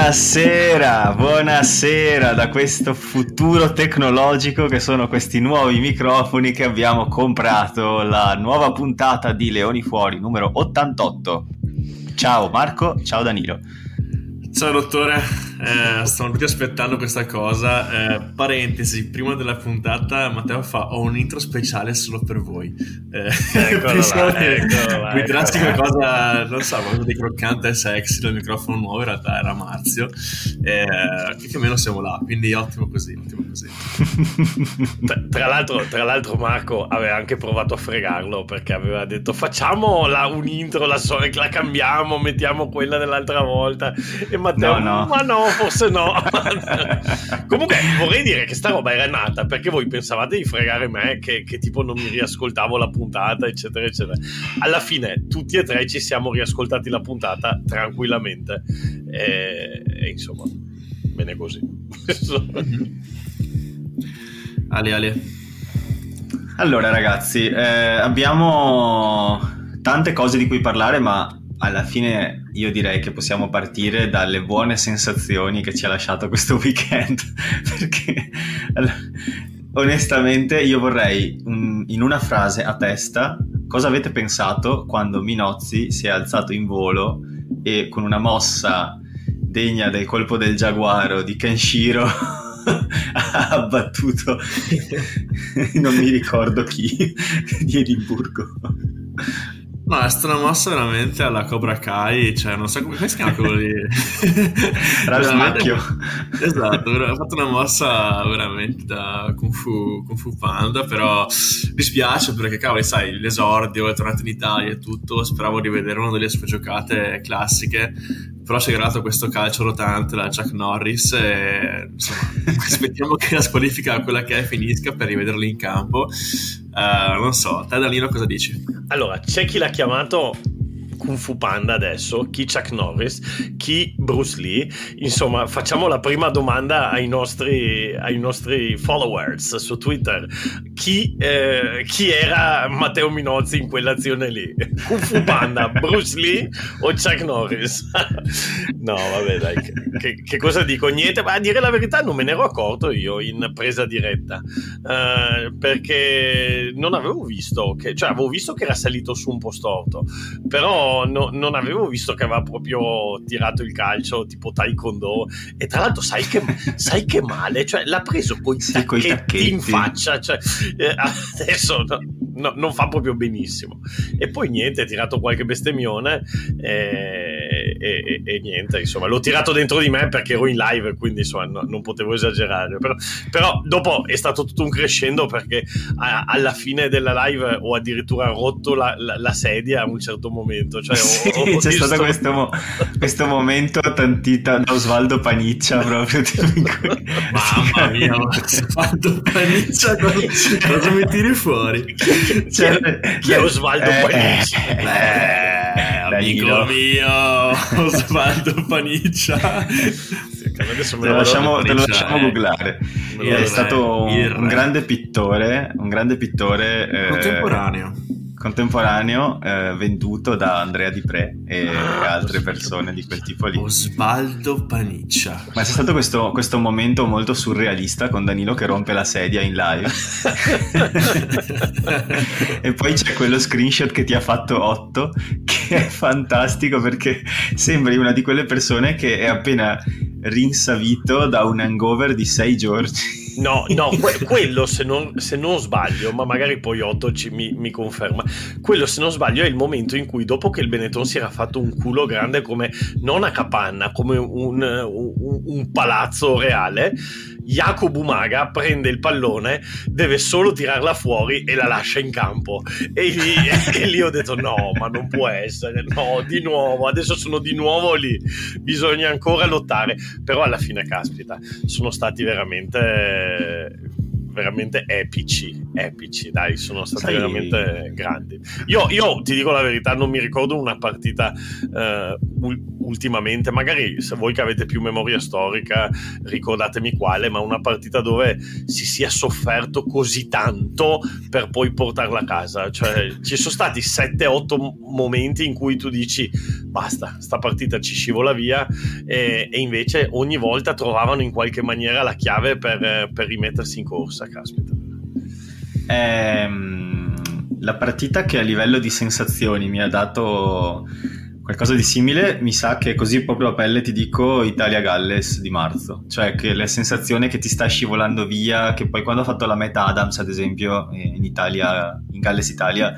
Buonasera, buonasera da questo futuro tecnologico che sono questi nuovi microfoni che abbiamo comprato, la nuova puntata di Leoni Fuori numero 88. Ciao Marco, ciao Danilo. Ciao dottore, eh, stavano tutti aspettando questa cosa. Eh, parentesi, prima della puntata Matteo fa ho un intro speciale solo per voi. Eh, pensavo che mi tirassi qualcosa, non so, qualcosa di croccante e sexy dal microfono nuovo, in realtà era Marzio. Eh, che più o meno siamo là, quindi ottimo così, ottimo così. tra, tra, l'altro, tra, l'altro, Marco aveva anche provato a fregarlo perché aveva detto facciamo la, un intro, la, so- la cambiamo, mettiamo quella dell'altra volta. E Matteo, no, no. ma no, forse no. Comunque vorrei dire che sta roba era nata perché voi pensavate di fregare me che, che, tipo non mi riascoltavo la puntata, eccetera, eccetera. Alla fine tutti e tre ci siamo riascoltati la puntata tranquillamente. E, e insomma, bene così. Ale, Ale. Allora ragazzi, eh, abbiamo tante cose di cui parlare, ma alla fine io direi che possiamo partire dalle buone sensazioni che ci ha lasciato questo weekend, perché onestamente io vorrei un, in una frase a testa cosa avete pensato quando Minozzi si è alzato in volo e con una mossa degna del colpo del giaguaro di Kenshiro ha abbattuto non mi ricordo chi di Edimburgo No, è stata una mossa veramente alla Cobra Kai, cioè non so come, come si chiama quello lì. Era il smacchio. Esatto, ha fatto una mossa veramente da Kung Fu, Kung Fu Panda, però mi spiace perché cavolo, sai, l'esordio, è tornato in Italia e tutto, speravo di vedere una delle sue giocate classiche, però si è creato questo calcio rotante da Chuck Norris e insomma, aspettiamo che la squalifica quella che è finisca per rivederlo in campo. Uh, non so, te Danilo cosa dici? Allora, c'è chi l'ha chiamato Kung Fu Panda adesso, chi Chuck Norris, chi Bruce Lee. Insomma, facciamo la prima domanda ai nostri, ai nostri followers su Twitter. Chi, eh, chi, era Matteo Minozzi in quell'azione lì? Kung Fu Panda, Bruce Lee o Chuck Norris? no, vabbè, dai, che, che, cosa dico? Niente, ma a dire la verità non me ne ero accorto io in presa diretta, uh, perché non avevo visto, che, cioè avevo visto che era salito su un po' storto, però no, non avevo visto che aveva proprio tirato il calcio tipo taekwondo. E tra l'altro sai che, sai che male, cioè l'ha preso coi sì, tacchetti, tacchetti, in faccia, cioè, eh, adesso no, no, non fa proprio benissimo. E poi niente, ha tirato qualche bestemmione e, e, e, niente, insomma, l'ho tirato dentro di me perché ero in live, quindi insomma no, non potevo esagerare. Però, però, dopo è stato tutto un crescendo perché a, alla fine della live ho addirittura rotto la, la, la sedia a un certo momento. Cioè, sì, ho, ho c'è visto... stato questo, questo, momento tantita da Osvaldo Paniccia proprio. Mamma mia, Osvaldo Paniccia cosa mi tiri fuori? Cioè, chi è Osvaldo eh, Paniccia? Eh, eh, amico mio, Osvaldo Paniccia. Me lo, lasciamo, te lo lasciamo googlare. È stato un, un, grande pittore, un grande pittore eh, contemporaneo eh, venduto da Andrea Di Pre e ah, altre persone di quel tipo lì. Osvaldo Paniccia. Ma c'è stato questo, questo, momento molto surrealista con Danilo che rompe la sedia in live. e poi c'è quello screenshot che ti ha fatto 8 che è fantastico perché sembri una di quelle persone che è appena rinsavito da un hangover di 6 giorni. No, no, que- quello se non, se non, sbaglio, ma magari poi Otto ci, mi, mi, conferma, quello se non sbaglio è il momento in cui dopo che il Benetton si era fatto un culo grande come non a capanna, come un, un, un palazzo reale, Jacob Umaga prende il pallone, deve solo tirarla fuori e la lascia in campo. E lì, e lì ho detto no, ma non può essere, no, di nuovo, adesso sono di nuovo lì, bisogna ancora lottare. Però alla fine, caspita, sono stati veramente É, veramente epici, epici, dai, sono stati Sai... veramente grandi. Io, io, ti dico la verità, non mi ricordo una partita uh, ultimamente, magari se voi che avete più memoria storica, ricordatemi quale, ma una partita dove si sia sofferto così tanto per poi portarla a casa. Cioè, ci sono stati 7-8 momenti in cui tu dici basta, sta partita ci scivola via e, e invece ogni volta trovavano in qualche maniera la chiave per, per rimettersi in corsa, caspita. Ehm, la partita che a livello di sensazioni mi ha dato qualcosa di simile, mi sa che così proprio a pelle ti dico Italia-Galles di marzo, cioè che la sensazione che ti sta scivolando via, che poi quando ho fatto la meta Adams ad esempio in Italia, in Galles-Italia,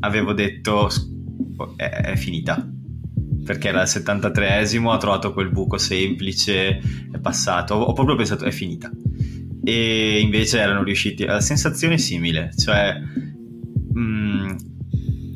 avevo detto è, è finita, perché era il 73esimo, ha trovato quel buco semplice, è passato, ho proprio pensato è finita. E invece erano riusciti, la sensazione è simile, cioè mh, mm,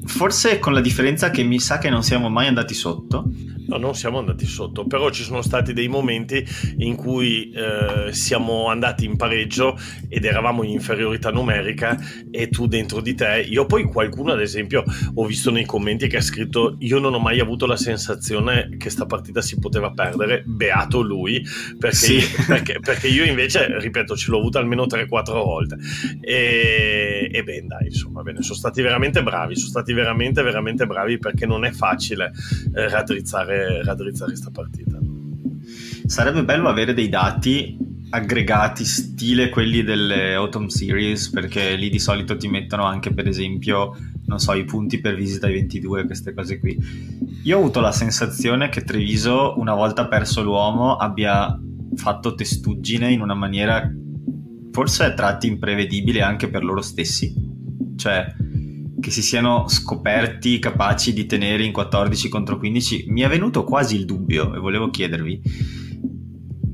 forse con la differenza che mi sa che non siamo mai andati sotto No, non siamo andati sotto, però ci sono stati dei momenti in cui eh, siamo andati in pareggio ed eravamo in inferiorità numerica e tu dentro di te, io poi qualcuno ad esempio ho visto nei commenti che ha scritto io non ho mai avuto la sensazione che sta partita si poteva perdere, beato lui, perché, sì. io, perché, perché io invece, ripeto, ce l'ho avuta almeno 3-4 volte. E, e bene dai, insomma, bene, sono stati veramente bravi, sono stati veramente veramente bravi perché non è facile eh, raddrizzare raddrizzare questa partita. Sarebbe bello avere dei dati aggregati stile quelli delle Autumn Series perché lì di solito ti mettono anche per esempio non so i punti per visita ai 22 queste cose qui io ho avuto la sensazione che Treviso una volta perso l'uomo abbia fatto testuggine in una maniera forse a tratti imprevedibile anche per loro stessi cioè che si siano scoperti capaci di tenere in 14 contro 15, mi è venuto quasi il dubbio e volevo chiedervi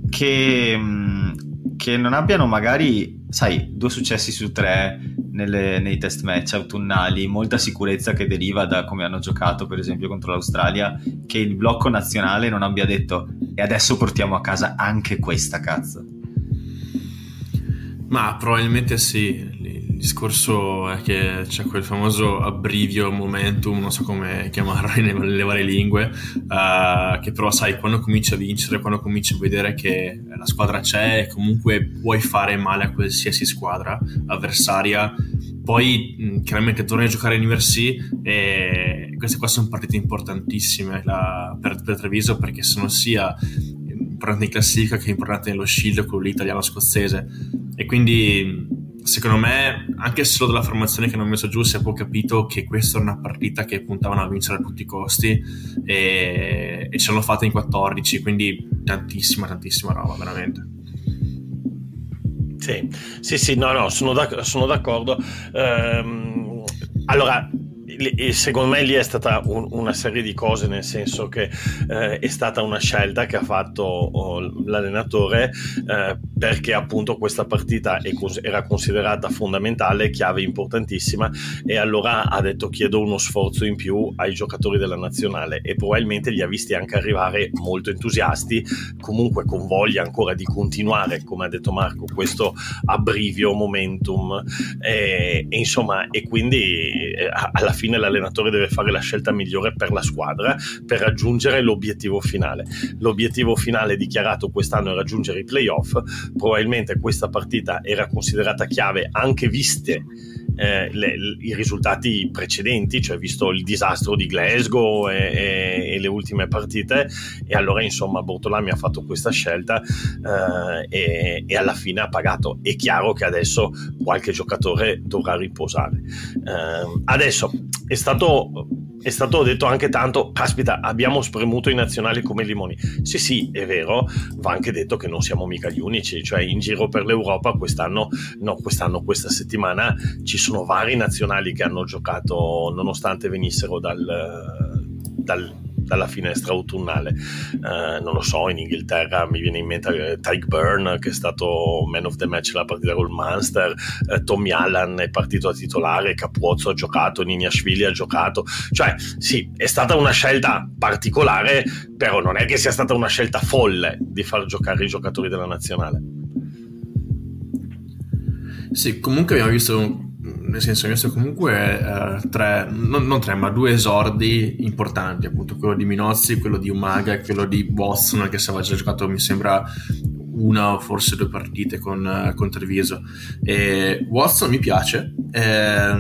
che, mm, che non abbiano magari, sai, due successi su tre nelle, nei test match autunnali, molta sicurezza che deriva da come hanno giocato per esempio contro l'Australia, che il blocco nazionale non abbia detto e adesso portiamo a casa anche questa cazzo. Ma probabilmente sì, discorso è che c'è quel famoso abbrivio, momentum, non so come chiamarlo nelle varie lingue, uh, che però sai, quando cominci a vincere, quando cominci a vedere che la squadra c'è e comunque puoi fare male a qualsiasi squadra avversaria, poi chiaramente torni a giocare in URC e queste qua sono partite importantissime la, per, per Treviso perché sono sia importanti in classifica che importanti nello shield, quello italiano-scozzese e quindi secondo me, anche solo dalla formazione che hanno messo giù, si è poi capito che questa era una partita che puntavano a vincere a tutti i costi e, e ce l'hanno fatta in 14, quindi tantissima, tantissima roba, veramente. Sì, sì, sì, no, no, sono, d'ac- sono d'accordo. Ehm, allora, secondo me lì è stata un, una serie di cose, nel senso che eh, è stata una scelta che ha fatto oh, l'allenatore eh, perché appunto questa partita cos- era considerata fondamentale, chiave importantissima e allora ha detto chiedo uno sforzo in più ai giocatori della nazionale. E probabilmente li ha visti anche arrivare molto entusiasti, comunque con voglia ancora di continuare, come ha detto Marco, questo abbrivio momentum. E, e insomma e quindi eh, alla fine fine l'allenatore deve fare la scelta migliore per la squadra per raggiungere l'obiettivo finale. L'obiettivo finale dichiarato quest'anno è raggiungere i playoff, probabilmente questa partita era considerata chiave anche viste eh, le, i risultati precedenti, cioè visto il disastro di Glasgow e, e, e, le ultime partite, e allora insomma Bortolami ha fatto questa scelta eh, e, e, alla fine ha pagato. È chiaro che adesso qualche giocatore dovrà riposare. Eh, adesso è stato è stato detto anche tanto, caspita, abbiamo spremuto i nazionali come limoni. Sì, sì, è vero, va anche detto che non siamo mica gli unici, cioè in giro per l'Europa quest'anno, no, quest'anno, questa settimana ci sono vari nazionali che hanno giocato nonostante venissero dal, dal dalla finestra autunnale. Eh, non lo so, in Inghilterra mi viene in mente eh, Tyke Byrne che è stato man of the match nella partita col Munster, eh, Tommy Allan è partito a titolare, Capuozzo ha giocato, Niniashvili ha giocato. Cioè, sì, è stata una scelta particolare, però non è che sia stata una scelta folle di far giocare i giocatori della nazionale. Sì, comunque abbiamo visto nel senso, ho visto comunque uh, tre, non, non, tre, ma due esordi importanti, appunto quello di Minozzi, quello di Umaga e quello di Watson, che se aveva già giocato, mi sembra, una o forse due partite con, uh, con Treviso. E Watson mi piace, è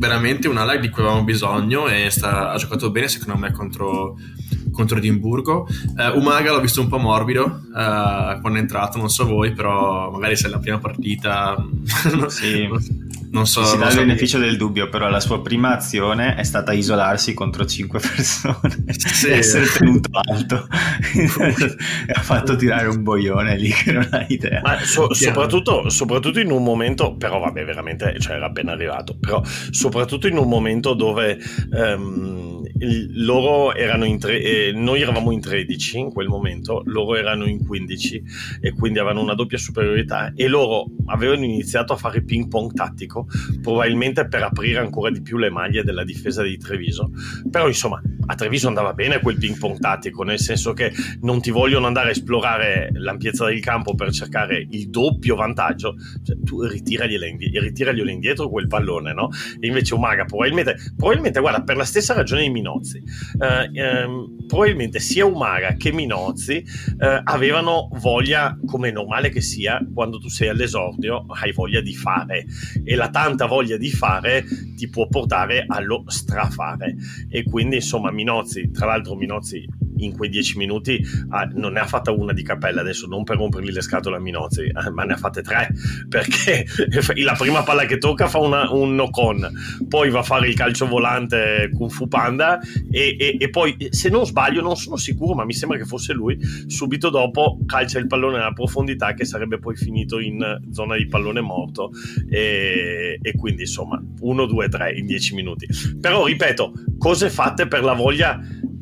veramente una lag di cui avevamo bisogno e sta, ha giocato bene secondo me contro contro Edimburgo. Uh, Umaga l'ho visto un po' morbido uh, quando è entrato, non so voi, però magari se è la prima partita... sì. non so, si dà il so beneficio che... del dubbio, però la sua prima azione è stata isolarsi contro cinque persone sì. e essere tenuto alto. ha fatto tirare un boione lì che non hai idea. Ma so, soprattutto, soprattutto, in un momento, però vabbè, veramente cioè, era appena arrivato, però soprattutto in un momento dove um, loro erano in tre, eh, noi eravamo in 13 in quel momento, loro erano in 15 e quindi avevano una doppia superiorità e loro avevano iniziato a fare ping pong tattico probabilmente per aprire ancora di più le maglie della difesa di Treviso. Però insomma, a Treviso andava bene quel ping pong tattico, nel senso che non ti vogliono andare a esplorare l'ampiezza del campo per cercare il doppio vantaggio, cioè, tu ritiraglielo indietro, indietro quel pallone, no? E invece Umaga probabilmente, probabilmente guarda, per la stessa ragione di Minozzi, eh, ehm, probabilmente sia Umaga che Minozzi eh, avevano voglia, come normale che sia, quando tu sei all'esordio, hai voglia di fare. E la tanta voglia di fare ti può portare allo strafare. E quindi insomma Minozzi, tra l'altro Minozzi in quei dieci minuti ah, non ne ha fatta una di cappella adesso non per rompergli le scatole a Minozzi eh, ma ne ha fatte tre perché la prima palla che tocca fa una, un no-con poi va a fare il calcio volante Kung Fu Panda e, e, e, poi se non sbaglio non sono sicuro ma mi sembra che fosse lui subito dopo calcia il pallone nella profondità che sarebbe poi finito in zona di pallone morto e, e quindi insomma 1, 2, 3 in dieci minuti. Però ripeto cose fatte per la voglia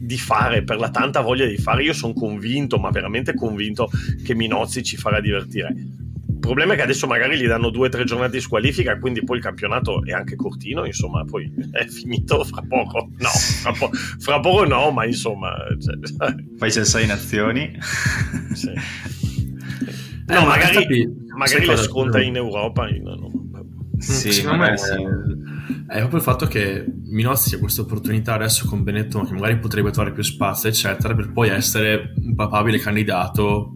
di fare, per la tanta voglia di fare, io sono convinto, ma veramente convinto, che Minozzi ci farà divertire. Il problema è che adesso magari gli danno due o tre giornate di squalifica, quindi poi il campionato è anche cortino, insomma, poi è finito fra poco. No, fra, po- fra poco no, ma insomma... Cioè... Poi c'è sei nazioni. sì. No, eh, magari, magari le sconta in Europa. In, no. Sì, magari sì è proprio il fatto che Minozzi ha questa opportunità adesso con Benetton che magari potrebbe trovare più spazio eccetera per poi essere un papabile candidato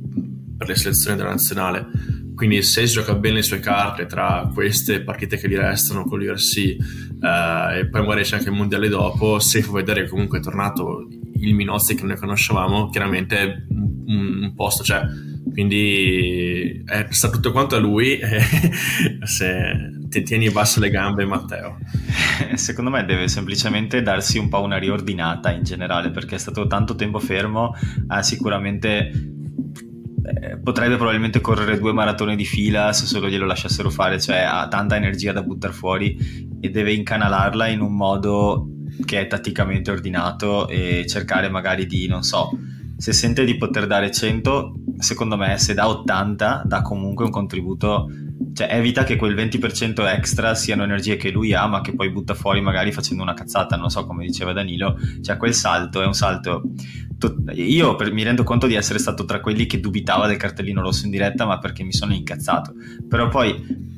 per le selezioni della nazionale. Quindi se gioca bene le sue carte tra queste partite che gli restano con l'URC eh, e poi magari c'è anche il mondiale dopo se può vedere comunque è tornato il Minozzi che noi conoscevamo chiaramente un, un posto c'è quindi eh, sta tutto quanto a lui se ti tieni basse le gambe Matteo. Secondo me deve semplicemente darsi un po' una riordinata in generale perché è stato tanto tempo fermo ha sicuramente eh, potrebbe probabilmente correre due maratone di fila se solo glielo lasciassero fare cioè ha tanta energia da buttare fuori e deve incanalarla in un modo che è tatticamente ordinato e cercare magari di non so se sente di poter dare 100, secondo me se dà 80 dà comunque un contributo, cioè evita che quel 20% extra siano energie che lui ha ma che poi butta fuori magari facendo una cazzata, non so come diceva Danilo, cioè quel salto è un salto... Io per, mi rendo conto di essere stato tra quelli che dubitava del cartellino rosso in diretta ma perché mi sono incazzato, però poi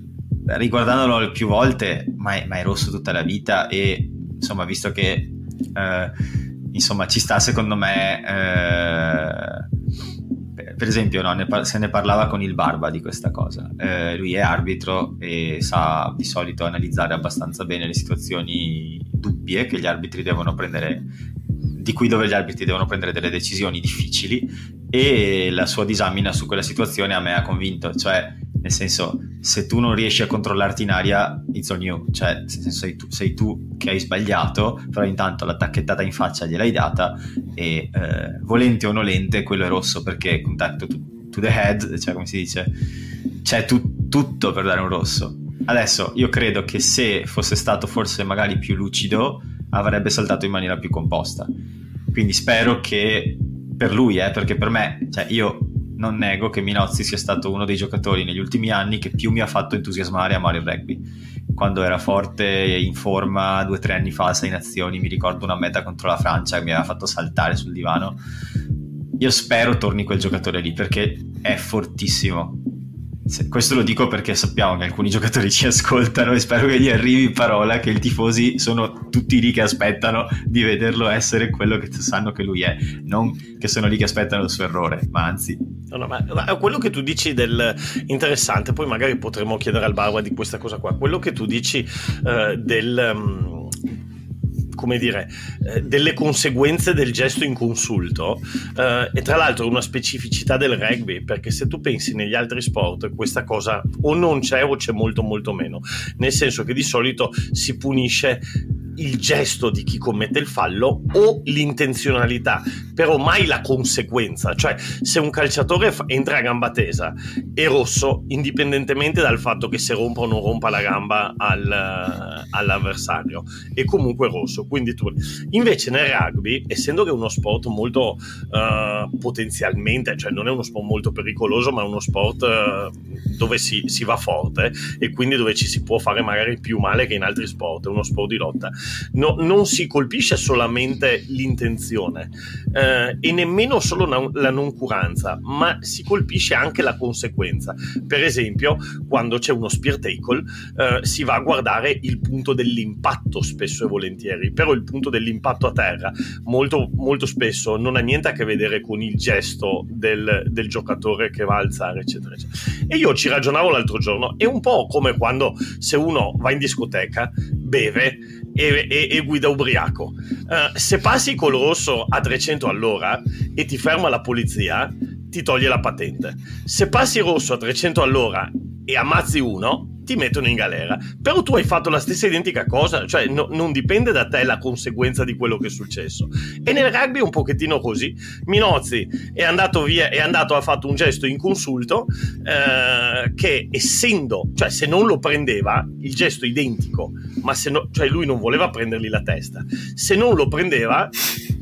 riguardandolo più volte, ma è, ma è rosso tutta la vita e insomma visto che... Eh, insomma ci sta secondo me eh, per esempio no, ne par- se ne parlava con il Barba di questa cosa. Eh, lui è arbitro e sa di solito analizzare abbastanza bene le situazioni dubbie che gli arbitri devono prendere di cui dove gli arbitri devono prendere delle decisioni difficili e la sua disamina su quella situazione a me ha convinto. Cioè nel senso se tu non riesci a controllarti in aria it's on you. Cioè nel senso, sei, tu, sei tu che hai sbagliato però intanto la tacchettata in faccia gliel'hai data e eh, volente o nolente quello è rosso perché contatto to, to the head cioè come si dice? C'è tu, tutto per dare un rosso. Adesso io credo che se fosse stato forse magari più lucido avrebbe saltato in maniera più composta. Quindi spero che per lui eh, perché per me cioè io non nego che Minozzi sia stato uno dei giocatori negli ultimi anni che più mi ha fatto entusiasmare a amare il rugby. Quando era forte e in forma due o tre anni fa sei nazioni, mi ricordo una meta contro la Francia che mi aveva fatto saltare sul divano. Io spero torni quel giocatore lì perché è fortissimo. Questo lo dico perché sappiamo che alcuni giocatori ci ascoltano e spero che gli arrivi parola che i tifosi sono tutti lì che aspettano di vederlo essere quello che sanno che lui è, non che sono lì che aspettano il suo errore, ma anzi... No, no, ma, ma quello che tu dici del interessante, poi magari potremmo chiedere al Barba di questa cosa qua, quello che tu dici uh, del... Um, come dire, eh, delle conseguenze del gesto inconsulto eh, e tra l'altro una specificità del rugby perché se tu pensi negli altri sport questa cosa o non c'è o c'è molto molto meno. Nel senso che di solito si punisce il gesto di chi commette il fallo o l'intenzionalità, però mai la conseguenza. Cioè, se un calciatore entra a gamba tesa è rosso, indipendentemente dal fatto che se rompa o non rompa la gamba al, all'avversario, è comunque rosso. Quindi tu... Invece nel rugby, essendo che è uno sport molto uh, potenzialmente, cioè non è uno sport molto pericoloso, ma è uno sport uh, dove si, si va forte e quindi dove ci si può fare magari più male che in altri sport, è uno sport di lotta no, non si colpisce solamente l'intenzione eh, e nemmeno solo una, la noncuranza, ma si colpisce anche la conseguenza. Per esempio, quando c'è uno spear tackle, eh, si va a guardare il punto dell'impatto spesso e volentieri, però il punto dell'impatto a terra molto, molto spesso non ha niente a che vedere con il gesto del, del giocatore che va a alzare, eccetera, eccetera. E io ci ragionavo l'altro giorno, è un po' come quando se uno va in discoteca, beve e, e, e guida ubriaco. Uh, se passi col rosso a 300 all'ora e ti ferma la polizia, ti toglie la patente. Se passi rosso a 300 all'ora e ammazzi uno, ti mettono in galera. Però tu hai fatto la stessa identica cosa, cioè no, non dipende da te la conseguenza di quello che è successo. E nel rugby è un pochettino così. Minozzi è andato via, è andato, ha fatto un gesto inconsulto eh, che essendo, cioè se non lo prendeva, il gesto identico, ma se no, cioè lui non voleva prendergli la testa. Se non lo prendeva,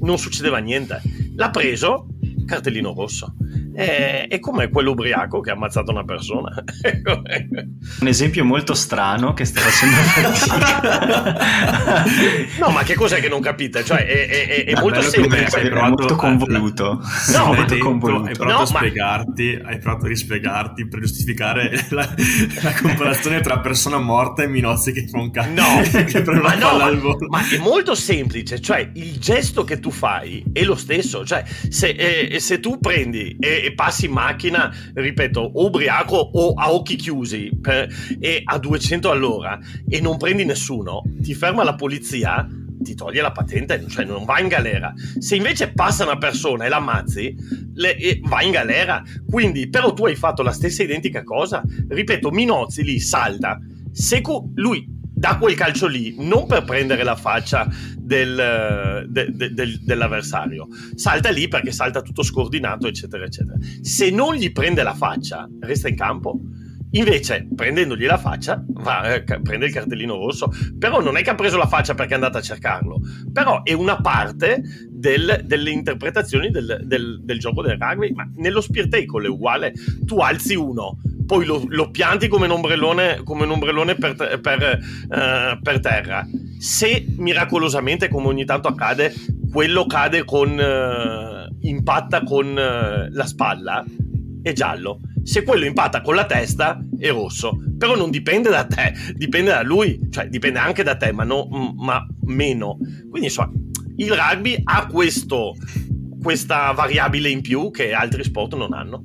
non succedeva niente. L'ha preso, cartellino rosso. È, è come quello ubriaco che ha ammazzato una persona. Un esempio molto strano che sta facendo no, ma che cos'è che non capite? Cioè, è, è, è molto semplice. È molto convoluto. No, molto detto, convoluto. Hai provato no, a spiegarti, ma... hai provato a rispiegarti per giustificare la, la, comparazione tra persona morta e Minozzi che fa un cazzo. No, che ma, no ma, ma, è molto semplice. Cioè, il gesto che tu fai è lo stesso. Cioè, se, eh, se tu prendi e e, passi in macchina, ripeto, o ubriaco o a occhi chiusi per, e a 200 all'ora e non prendi nessuno, ti ferma la polizia, ti toglie la patente, cioè non va in galera. Se invece passa una persona e l'ammazzi, le, e va in galera. Quindi, però tu hai fatto la stessa identica cosa. Ripeto, Minozzi lì salta. Se lui dà quel calcio lì non per prendere la faccia del, de, de, de, dell'avversario, salta lì perché salta tutto scordinato, eccetera, eccetera. Se non gli prende la faccia, resta in campo. Invece, prendendogli la faccia, va, eh, prende il cartellino rosso. Però non è che ha preso la faccia perché è andata a cercarlo. Però è una parte del, delle interpretazioni del, del, del, gioco del rugby. Ma nello spear tackle è uguale. Tu alzi uno, poi lo, lo pianti come un ombrellone, come un ombrellone per, per, uh, per, terra. Se miracolosamente, come ogni tanto accade, quello cade con. Uh, impatta con uh, la spalla, è giallo. Se quello impatta con la testa, è rosso. Però non dipende da te, dipende da lui, cioè dipende anche da te, ma, no, ma meno. Quindi insomma, il rugby ha questo, questa variabile in più che altri sport non hanno.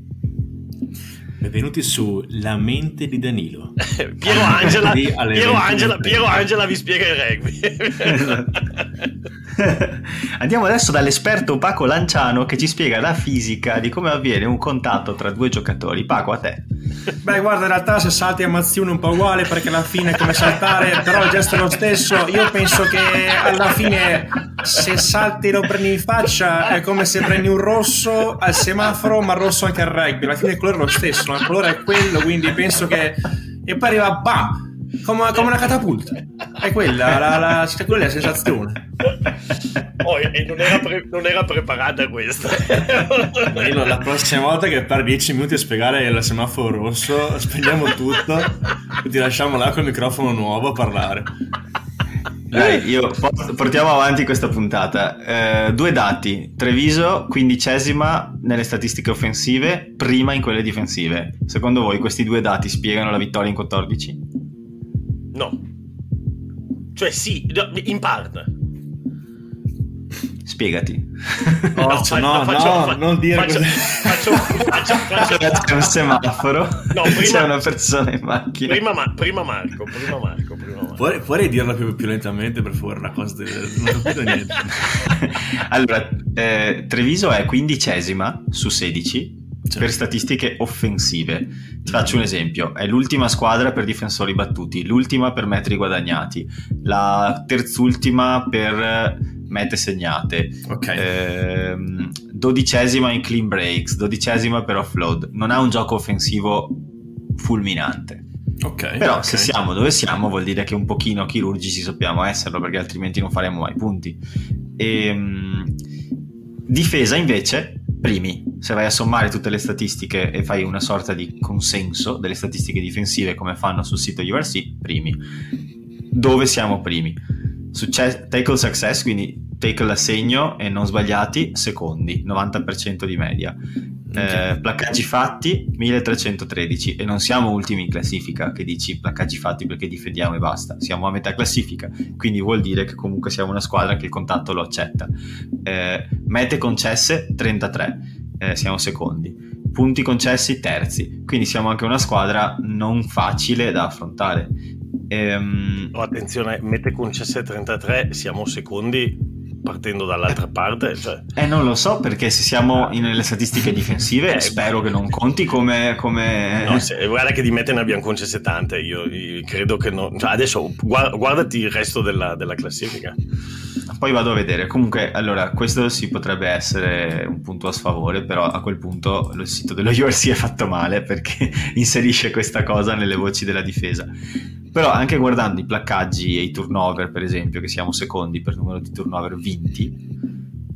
Benvenuti su La mente di Danilo. Piero Angela, Piero, Angela, Piero Angela vi spiega il rugby. Andiamo adesso dall'esperto Paco Lanciano che ci spiega la fisica di come avviene un contatto tra due giocatori. Paco, a te. Beh, guarda, in realtà se salti a Mazzione è un po' uguale perché alla fine è come saltare, però il gesto è lo stesso. Io penso che alla fine se salti e lo prendi in faccia è come se prendi un rosso al semaforo, ma rosso anche al rugby. Alla fine il colore è lo stesso, ma il colore è quello, quindi penso che... E poi arriva bam! Come, come, una catapulta. È quella, la, la, cioè, quella è la sensazione. Oh, e non era, pre- non era preparata questa. Danilo, la prossima volta che per 10 minuti a spiegare il semaforo rosso, spegniamo tutto e ti lasciamo là col microfono nuovo a parlare. Dai, io portiamo avanti questa puntata. Eh, due dati: Treviso, quindicesima nelle statistiche offensive, prima in quelle difensive. Secondo voi questi due dati spiegano la vittoria in 14? No. Cioè sì, in parte. Spiegati. Orcio, no, no, faccio, no, fa, non dire faccio, così. Faccio, faccio, faccio, C'è un semaforo. No, prima, c'è una persona in macchina. Prima, ma, prima Marco, prima Marco, prima Marco. Puoi, puoi dirla più, più, lentamente per favore? Una cosa del... Non ho capito niente. allora, eh, Treviso è quindicesima su 16 Certo. per statistiche offensive. Ti faccio un esempio: è l'ultima squadra per difensori battuti, l'ultima per metri guadagnati, la terzultima per mete segnate, okay. ehm, dodicesima in clean breaks, dodicesima per offload. Non ha un gioco offensivo fulminante. Okay, Però okay. se siamo dove siamo vuol dire che un pochino chirurgici sappiamo esserlo perché altrimenti non faremo mai punti. E, ehm, difesa invece primi. Se vai a sommare tutte le statistiche e fai una sorta di consenso delle statistiche difensive come fanno sul sito URC, primi. Dove siamo primi? Succe- tackle success, quindi tackle a segno e non sbagliati, secondi, 90% di media. Okay. Eh, placcaggi fatti 1313 e non siamo ultimi in classifica che dici placcaggi fatti perché difendiamo e basta siamo a metà classifica quindi vuol dire che comunque siamo una squadra che il contatto lo accetta eh, mete concesse 33 eh, siamo secondi punti concessi terzi quindi siamo anche una squadra non facile da affrontare ehm... oh, attenzione mete concesse 33 siamo secondi partendo dall'altra parte? Cioè... Eh, non lo so perché se siamo nelle statistiche difensive eh, spero che non conti come... come... No, se, guarda che di mete ne abbiamo concesse tante, io, io credo che no... Cioè, adesso guarda, guardati il resto della, della classifica. Poi vado a vedere. Comunque, allora, questo si potrebbe essere un punto a sfavore, però a quel punto il sito dello URC è fatto male perché inserisce questa cosa nelle voci della difesa. Però anche guardando i placcaggi e i turnover, per esempio, che siamo secondi per numero di turnover vinti,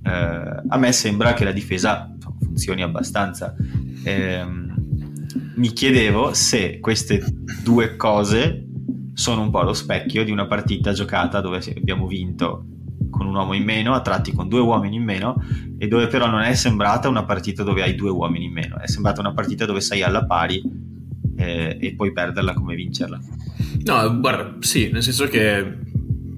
eh, a me sembra che la difesa funzioni abbastanza. Eh, mi chiedevo se queste due cose sono un po' lo specchio di una partita giocata dove abbiamo vinto con un uomo in meno, a tratti con due uomini in meno, e dove però non è sembrata una partita dove hai due uomini in meno, è sembrata una partita dove sei alla pari eh, e puoi perderla come vincerla. No, guarda, sì, nel senso che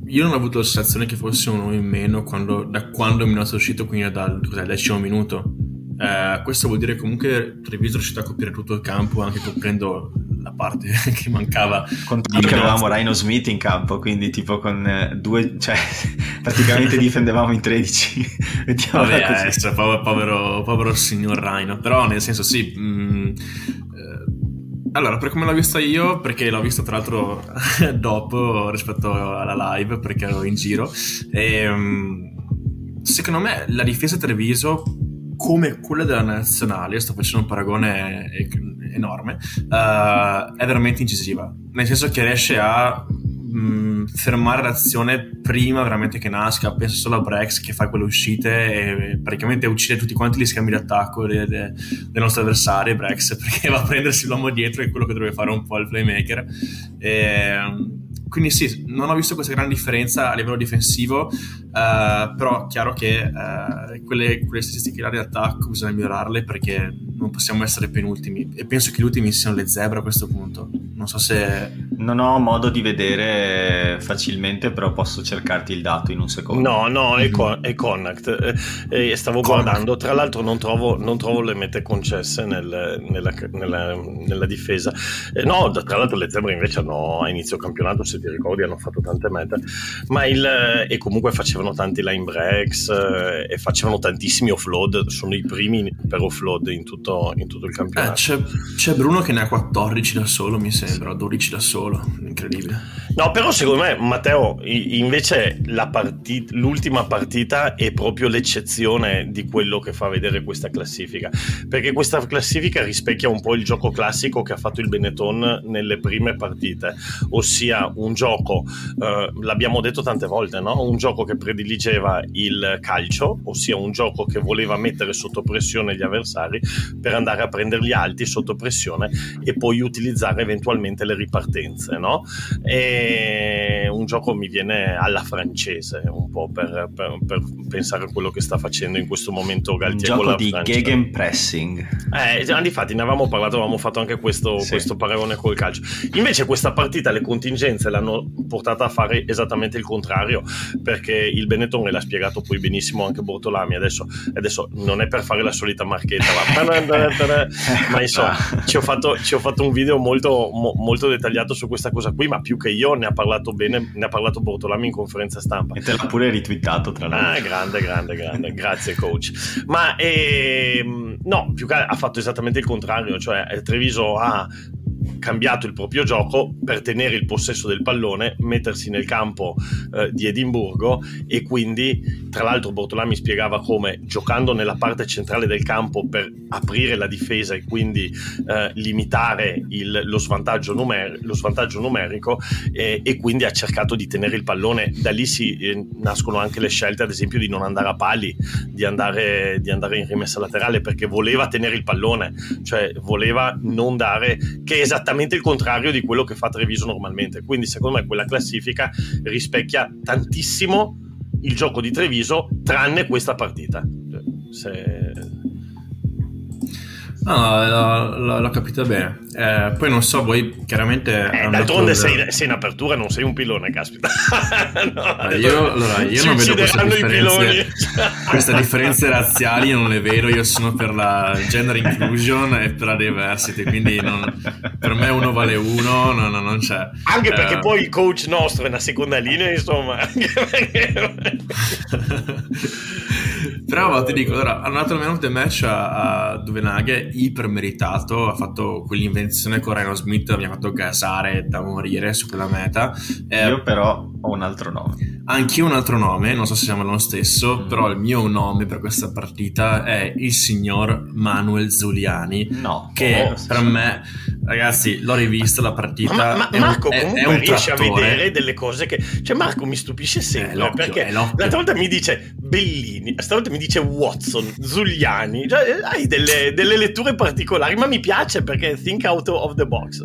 io non ho avuto la sensazione che fosse un uomo in meno quando, da quando mi è uscito, quindi dal, dal decimo minuto. Eh, questo vuol dire comunque Treviso è riuscito a coprire tutto il campo, anche coprendo la parte che mancava. Contanto che avevamo Rhino Smith in campo, quindi tipo con eh, due, cioè praticamente difendevamo in 13. Vabbè, adesso, povero, povero, povero, signor Rhino, però nel senso sì. Mh, eh, allora, per come l'ho vista io, perché l'ho vista tra l'altro dopo rispetto alla live, perché ero in giro, e, mh, secondo me la difesa Treviso come quella della nazionale, sto facendo un paragone enorme, uh, è veramente incisiva, nel senso che riesce a mh, fermare l'azione prima veramente che nasca, penso solo a Brex che fa quelle uscite e praticamente uccide tutti quanti gli scambi d'attacco dei, dei, dei nostri avversari, Brex, perché va a prendersi l'uomo dietro che è quello che dovrebbe fare un po' il playmaker. E, quindi sì, non ho visto questa grande differenza a livello difensivo, uh, però chiaro che uh, quelle, quelle statistiche in area di attacco bisogna migliorarle perché non possiamo essere penultimi e penso che gli ultimi siano le zebre a questo punto. Non so se... Non ho modo di vedere facilmente, però posso cercarti il dato in un secondo. No, no, è, con, è Connacht. Eh, eh, stavo Connacht. guardando, tra l'altro non trovo, non trovo le mete concesse nel, nella, nella, nella, difesa. Eh, no, tra l'altro le zebre invece hanno a inizio campionato, se ti ricordi, hanno fatto tante mete, ma il, e comunque facevano tanti line breaks eh, e facevano tantissimi offload, sono i primi per offload in tutto, in tutto il campionato. Eh, c'è, c'è, Bruno che ne ha 14 da solo, mi sembra, 12 da solo, incredibile. No, però secondo me, Matteo, invece la partit- l'ultima partita è proprio l'eccezione di quello che fa vedere questa classifica, perché questa classifica rispecchia un po' il gioco classico che ha fatto il Benetton nelle prime partite, ossia un gioco, eh, l'abbiamo detto tante volte, no? un gioco che prediligeva il calcio, ossia un gioco che voleva mettere sotto pressione gli avversari per andare a prenderli alti sotto pressione e poi utilizzare eventualmente le ripartenze no? E un gioco mi viene alla francese, un po' per, per, per pensare a quello che sta facendo in questo momento Galtier un gioco di Francia. gegenpressing. Eh, già, difatti ne avevamo parlato, avevamo fatto anche questo, Sì. questo paragone col calcio. Invece questa partita le contingenze l'hanno portata a fare esattamente il contrario, perché il Benetton, e l'ha spiegato poi benissimo anche Bortolami, adesso, adesso non è per fare la solita marchetta, ma, ma insomma ci ho, fatto, ci ho fatto un video molto, mo- molto dettagliato su questa cosa qui, ma più che io ne ha parlato bene, ne ha parlato Bortolami in conferenza stampa. E te l'ha pure ritwittato tra Ah, l'altro. grande, grande, grande, grazie coach. Ma ehm, no, più che ha fatto esattamente il contrario, cioè eh, Treviso ha cambiato il proprio gioco per tenere il possesso del pallone, mettersi nel campo eh, di Edimburgo e quindi, tra l'altro, Bortolami spiegava come giocando nella parte centrale del campo per aprire la difesa e quindi eh, limitare il- lo, svantaggio numer- lo svantaggio numerico eh, e quindi ha cercato di tenere il pallone. Da lì si eh, nascono anche le scelte, ad esempio, di non andare a pali, di andare, di andare in rimessa laterale perché voleva tenere il pallone, cioè voleva non dare, che esattamente il contrario di quello che fa Treviso normalmente. Quindi, secondo me, quella classifica rispecchia tantissimo il gioco di Treviso, tranne questa partita. Cioè, Se- No, l'ho, l'ho- l'ho capito bene. Eh, poi non so, voi chiaramente... Eh, d'altronde sei, sei in apertura, non sei un pilone, caspita. No, io, allora, io non vedo queste differenze, queste differenze razziali, non le vedo, io sono per la gender inclusion e per la diversity, quindi non- per me uno vale uno, no, no, non c'è. Anche perché Eh, poi il coach nostro è una seconda linea, insomma. Però ti dico, allora, hanno dato il man of the match a, a Duvenaghe, iper meritato, ha fatto quell'invenzione con Rhino Smith, mi ha fatto gasare da morire su quella meta. Eh, Io però ho un altro nome. Anch'io un altro nome, non so se siamo lo stesso, Mm. però il mio nome per questa partita è il signor Manuel Zuliani, No. che Oh, per me, ragazzi, l'ho rivista la partita. Ma, ma è un- Marco è- è comunque un riesce a trattore. vedere delle cose che... Cioè Marco mi stupisce È sempre l'occhio, perché è l'occhio. l'altra volta mi dice Bellini, stavolta mi dice Watson, Zuliani, cioè, hai delle, delle letture particolari, ma mi piace perché think out of the box.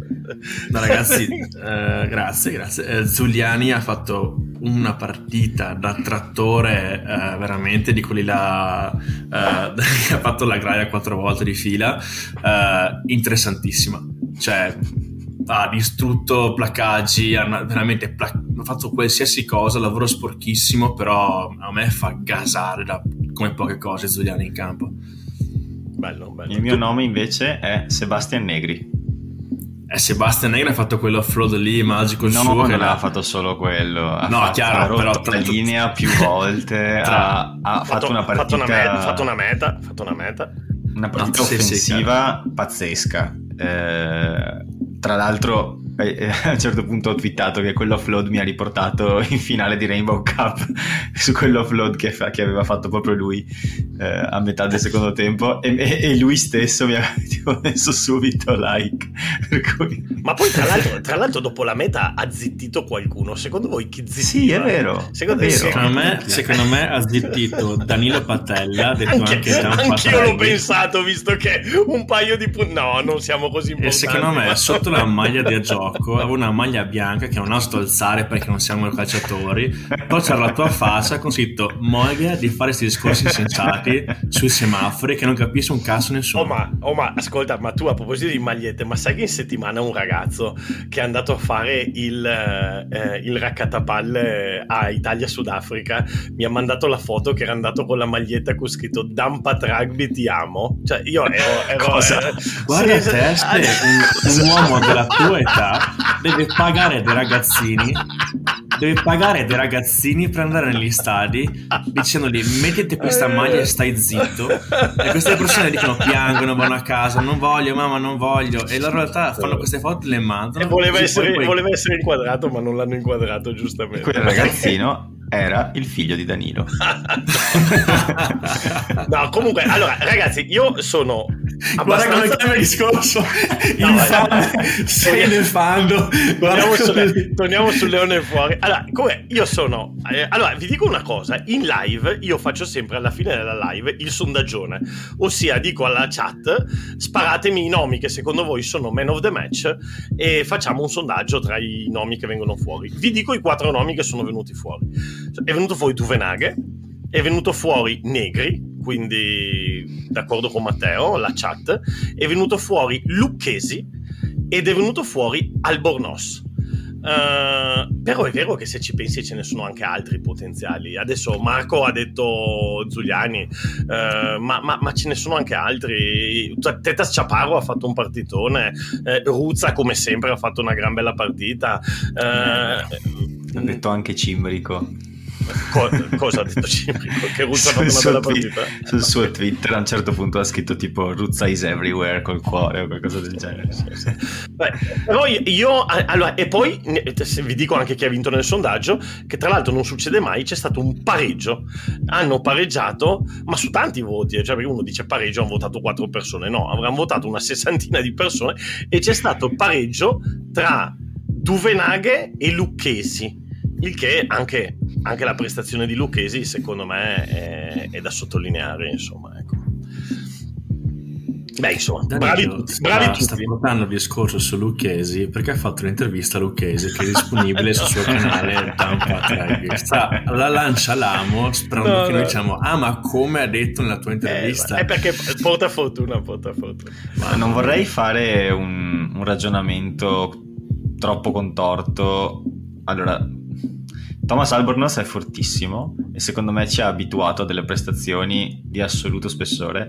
No, ragazzi, eh, grazie, grazie. Eh, Zuliani ha fatto una partita da trattore eh, veramente di quelli là eh, che ha fatto la graia quattro volte di fila, eh, interessantissima. Cioè, ha distrutto placaggi, ha veramente pla- ha fatto qualsiasi cosa, lavoro sporchissimo, però a me fa gasare da come poche cose Zuliani in campo. Bello, bello. Il mio Tu- nome invece è Sebastian Negri. E Sebastian Negri ha fatto quello flood lì magico il No, suo che non l'ha- ha fatto solo quello. Ha No, fatto, chiaro, ha rotto però la linea più volte. Tra- ha, ha fatto, una fatto partita, una meta, fatto una meta, fatto una meta. una partita Ah, sì, sì, offensiva pazzesca. Eh, tra l'altro, eh, a un certo punto ho twittato che quell'offload mi ha riportato in finale di Rainbow Cup su quell'offload che, fa- che aveva fatto proprio lui eh, a metà del secondo tempo e, e- e lui stesso mi ha tipo, messo subito like. Per cui... Ma poi tra l'altro, tra l'altro dopo la meta ha zittito qualcuno. Secondo voi chi zittiva? Sì, è vero. Secondo è me vero. Secondo me, secondo me ha zittito Danilo Patella, detto anche, Anche, Gian anch'io l'ho pensato, visto che un paio di punti. No, non siamo così E importanti. secondo me ma- sotto la maglia di gioco avevo una maglia bianca che non oso alzare perché non siamo calciatori. Poi c'era la tua faccia con scritto moglie di fare questi discorsi insensati sui semafori che non capisce un cazzo nessuno. Oh ma, oh ma, ascolta, ma tu a proposito di magliette, ma sai che in settimana un ragazzo che è andato a fare il, eh, il raccatapalle a Italia-Sudafrica mi ha mandato la foto che era andato con la maglietta con scritto Dampat Rugby ti amo. Cioè io ero... ero Cosa? eh, Guarda sì, te, sì, Ste, un, un uomo della tua età deve pagare dei ragazzini deve pagare dei ragazzini per andare negli stadi dicendogli mettiti questa maglia e stai zitto e queste persone dicono piangono vanno a casa non voglio mamma non voglio e loro in realtà fanno queste foto e le mandano E voleva essere, poi- voleva essere inquadrato, ma non l'hanno inquadrato giustamente. Quel ragazzino era il figlio di Danilo. no, comunque, allora, ragazzi, io sono Guarda come cambia il discorso. No, Infame, sei nel fango. Torniamo, sulle, torniamo sul leone fuori. Allora, come io sono. eh, allora, vi dico una cosa: in live io faccio sempre alla fine della live il sondaggione. Ossia, dico alla chat: sparatemi i nomi che secondo voi sono man of the match e facciamo un sondaggio tra i nomi che vengono fuori. Vi dico i quattro nomi che sono venuti fuori. È venuto fuori Duvenaghe, è venuto fuori Negri, quindi d'accordo con Matteo, la chat, è venuto fuori Lucchesi ed è venuto fuori Albornoz. Uh, però è vero che se ci pensi ce ne sono anche altri potenziali. Adesso Marco ha detto Giuliani, uh, ma, ma, ma, ce ne sono anche altri. Tetas Ciaparo ha fatto un partitone, uh, Ruzza come sempre ha fatto una gran bella partita. ha detto anche Cimbrico. Co- cosa ha detto Cimbrico? Che Ruzza ha fatto una bella partita? Sul suo Twitter a un certo punto ha scritto tipo Ruzza is everywhere col cuore o qualcosa del genere. Beh, però io, allora, e poi vi dico anche chi ha vinto nel sondaggio, che tra l'altro non succede mai, c'è stato un pareggio. Hanno pareggiato, ma su tanti voti, cioè perché uno dice pareggio, hanno votato quattro persone, no, avranno votato una sessantina di persone e c'è stato pareggio tra Duvenaghe e Lucchesi. Il che anche, anche, la prestazione di Lucchesi, secondo me, è, è da sottolineare. Insomma, ecco. Beh, insomma, bravi, Danilo, tutti, bravi sta, tutti. sta portando il discorso su Lucchesi perché ha fatto un'intervista a Lucchesi che è disponibile sul suo canale Rugby. Sta, la lancia l'amo sperando No, che no. noi diciamo ah ma come ha detto nella tua intervista Eh, è perché porta fortuna, porta fortuna. Ma non vorrei fare un, un ragionamento troppo contorto. Allora, Thomas Albornoz è fortissimo e secondo me ci ha abituato a delle prestazioni di assoluto spessore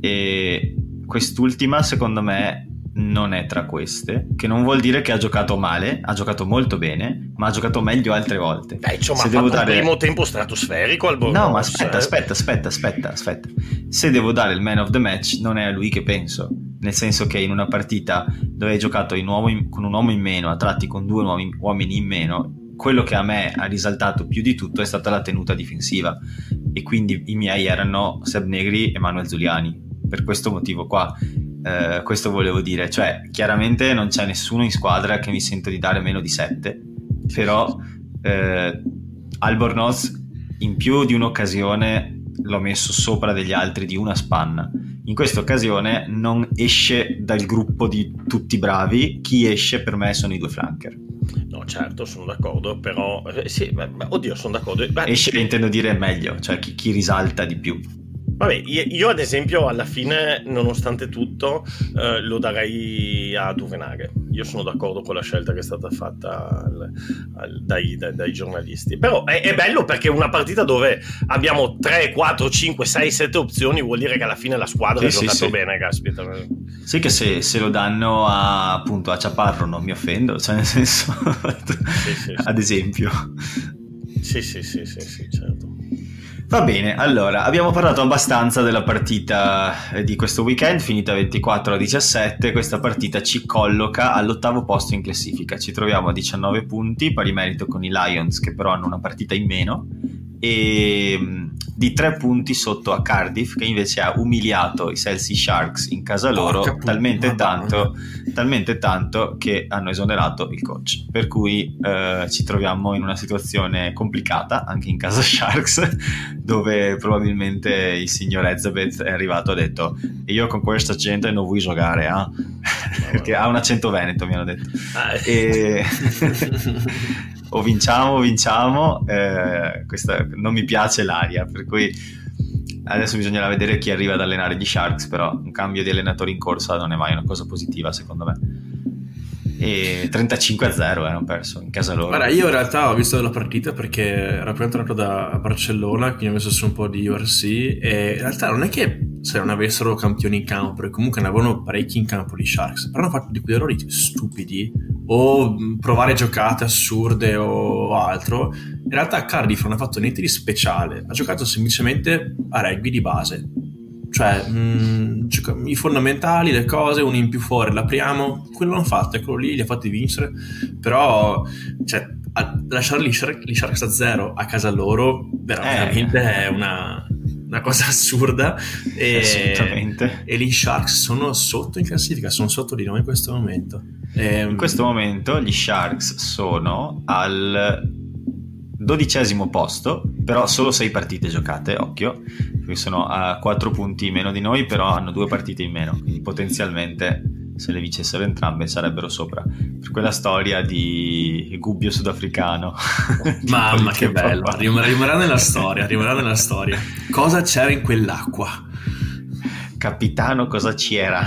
e quest'ultima secondo me non è tra queste, che non vuol dire che ha giocato male, ha giocato molto bene, ma ha giocato meglio altre volte. Beh, insomma, Se devo dare- un primo tempo stratosferico al Bornos. No, ma aspetta, eh. aspetta, aspetta, aspetta, aspetta. Se devo dare il man of the match, non è a lui che penso. Nel senso che in una partita dove hai giocato in uomo in- con un uomo in meno, a tratti con due uomini in meno, quello che a me ha risaltato più di tutto è stata la tenuta difensiva. E quindi i miei erano Seb Negri e Manuel Zuliani. Per questo motivo qua. Eh, questo volevo dire. Cioè, chiaramente non c'è nessuno in squadra che mi sento di dare meno di 7. Però eh, Albornoz in più di un'occasione l'ho messo sopra degli altri di una spanna. In questa occasione non esce dal gruppo di tutti bravi, chi esce per me sono i due flanker. No, certo, sono d'accordo, però... eh, sì, beh, beh, oddio, sono d'accordo. Beh, Esce intendo dire meglio, cioè chi, chi risalta di più. Vabbè, io, ad esempio alla fine, nonostante tutto, eh, lo darei a Duvenaghe. Io sono d'accordo con la scelta che è stata fatta al- al- dai, dai- dai giornalisti. Però è, è bello perché una partita dove abbiamo 3, 4, 5, 6, 7 opzioni vuol dire che alla fine la squadra Sì, ha sì, giocato sì. bene, caspita. Sì che se, se lo danno a, appunto a Ciaparro non mi offendo, cioè nel senso, Sì, sì, ad esempio. Sì, sì, sì, sì, sì, certo. Va bene, allora abbiamo parlato abbastanza della partita eh, di questo weekend, finita 24 a 17. Questa partita ci colloca all'ottavo posto in classifica. Ci troviamo a 19 punti, pari merito con i Lions, che però hanno una partita in meno, e mh, di 3 punti sotto a Cardiff, che invece ha umiliato i Chelsea Sharks in casa loro Porca talmente tanto, talmente tanto che hanno esonerato il coach. Per cui eh, ci troviamo in una situazione complicata anche in casa Sharks, dove probabilmente il signor Elizabeth è arrivato e ha detto io con questa gente non vuoi giocare, ah?" perché ha un accento veneto, mi hanno detto. Ah, E... o vinciamo o vinciamo, eh, questa, non mi piace l'aria, per cui adesso bisognerà vedere chi arriva ad allenare gli Sharks, però un cambio di allenatore in corsa non è mai una cosa positiva secondo me. E 35 a 0 hanno perso in casa loro. Guarda, io in realtà ho visto la partita perché ero appena tornato da Barcellona, quindi ho messo su un po' di URC e in realtà non è che se non avessero campioni in campo, perché comunque ne avevano parecchi in campo di Sharks, però hanno fatto di quei errori stupidi o mh, provare giocate assurde o altro. In realtà Cardiff non ha fatto niente di speciale, ha giocato semplicemente a rugby di base. Cioè, mh, gioca- i fondamentali, le cose, uno in più fuori, l'apriamo, quello l'hanno fatto, quello lì li ha fatti vincere, però cioè, lasciare gli Shark- gli Sharks a zero a casa loro Eh. veramente è una, una cosa assurda. E, Assolutamente. E gli Sharks sono sotto in classifica, sono sotto di noi in questo momento. E, in questo momento gli Sharks sono al dodicesimo posto, però solo sei partite giocate, occhio, perché sono a quattro punti meno di noi, però hanno due partite in meno, quindi potenzialmente se le vincessero entrambe sarebbero sopra. Per quella storia di Gubbio sudafricano. Mamma che bello, rimarrà nella storia, rimarrà nella storia. Cosa c'era in quell'acqua? Capitano, cosa c'era?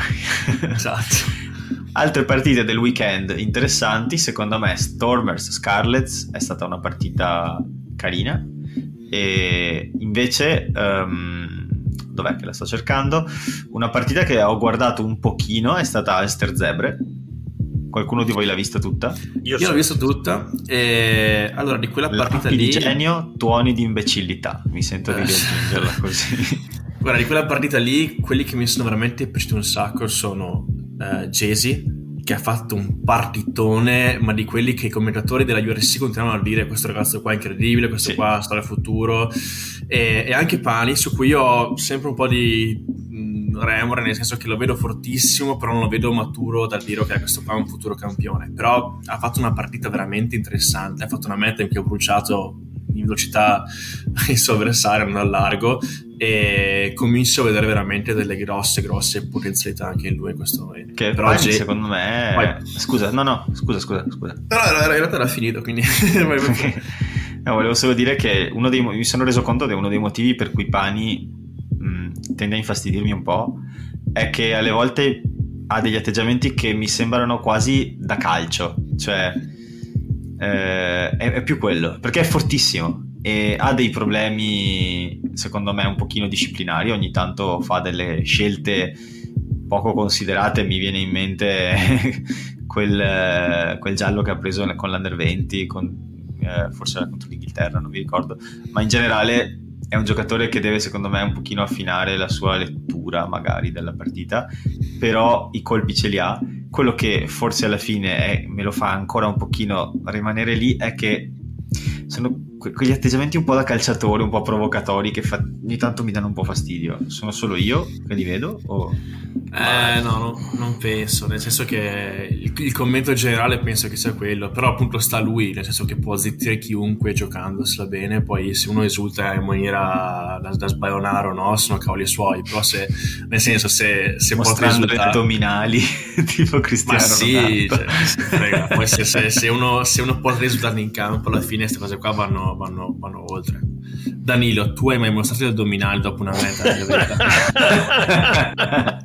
Esatto. Altre partite del weekend interessanti, secondo me Stormers Scarlets è stata una partita carina e invece um, dov'è che la sto cercando? Una partita che ho guardato un pochino è stata Alster Zebre. Qualcuno di voi l'ha vista tutta? Io, Io l'ho vista tutta. E allora, di quella partita Lapi lì. di genio, tuoni di imbecillità. Mi sento di riaggiungerla così. Guarda, di quella partita lì, quelli che mi sono veramente piaciuti un sacco sono uh, Jesi che ha fatto un partitone, ma di quelli che i commentatori della URC continuavano a dire questo ragazzo qua è incredibile, questo sì. qua storia futuro, e, e, anche Pani, su cui io ho sempre un po' di mh, remore, nel senso che lo vedo fortissimo, però non lo vedo maturo da dire che questo qua è un futuro campione, però ha fatto una partita veramente interessante, ha fatto una meta in cui ho bruciato in velocità il suo avversario, non al largo, e comincio a vedere veramente delle grosse grosse potenzialità anche in lui in questo momento. Che però oggi secondo me Vai. scusa no no scusa scusa scusa. No, no, in realtà era finito quindi no, volevo solo dire che uno dei, mi sono reso conto che uno dei motivi per cui Pani mh, tende a infastidirmi un po' è che alle volte ha degli atteggiamenti che mi sembrano quasi da calcio. Cioè eh, è, è più quello perché è fortissimo e ha dei problemi secondo me un pochino disciplinari. Ogni tanto fa delle scelte poco considerate. Mi viene in mente quel, quel, giallo che ha preso con l'Under 20 con, eh, forse era contro l'Inghilterra non mi ricordo. Ma in generale è un giocatore che deve secondo me un pochino affinare la sua lettura magari della partita. Però i colpi ce li ha. Quello che forse alla fine è, me lo fa ancora un pochino rimanere lì è che sono quegli atteggiamenti un po' da calciatore, un po' provocatori che fa- ogni tanto mi danno un po' fastidio. Sono solo io che li vedo? O... Eh, no, no, non penso, nel senso che il, il, commento generale penso che sia quello, però appunto sta lui, nel senso che può zittire chiunque giocandosela bene, poi se uno esulta in maniera da, da sbaionare o no, sono cavoli suoi, però se, nel senso se, se Mostrando le addominali tipo Cristiano Ma sì, cioè, se, se, se, uno, se uno può risultare in campo alla fine queste cose qua vanno, vanno, vanno oltre. Danilo, tu hai mai mostrato gli addominali dopo una meta?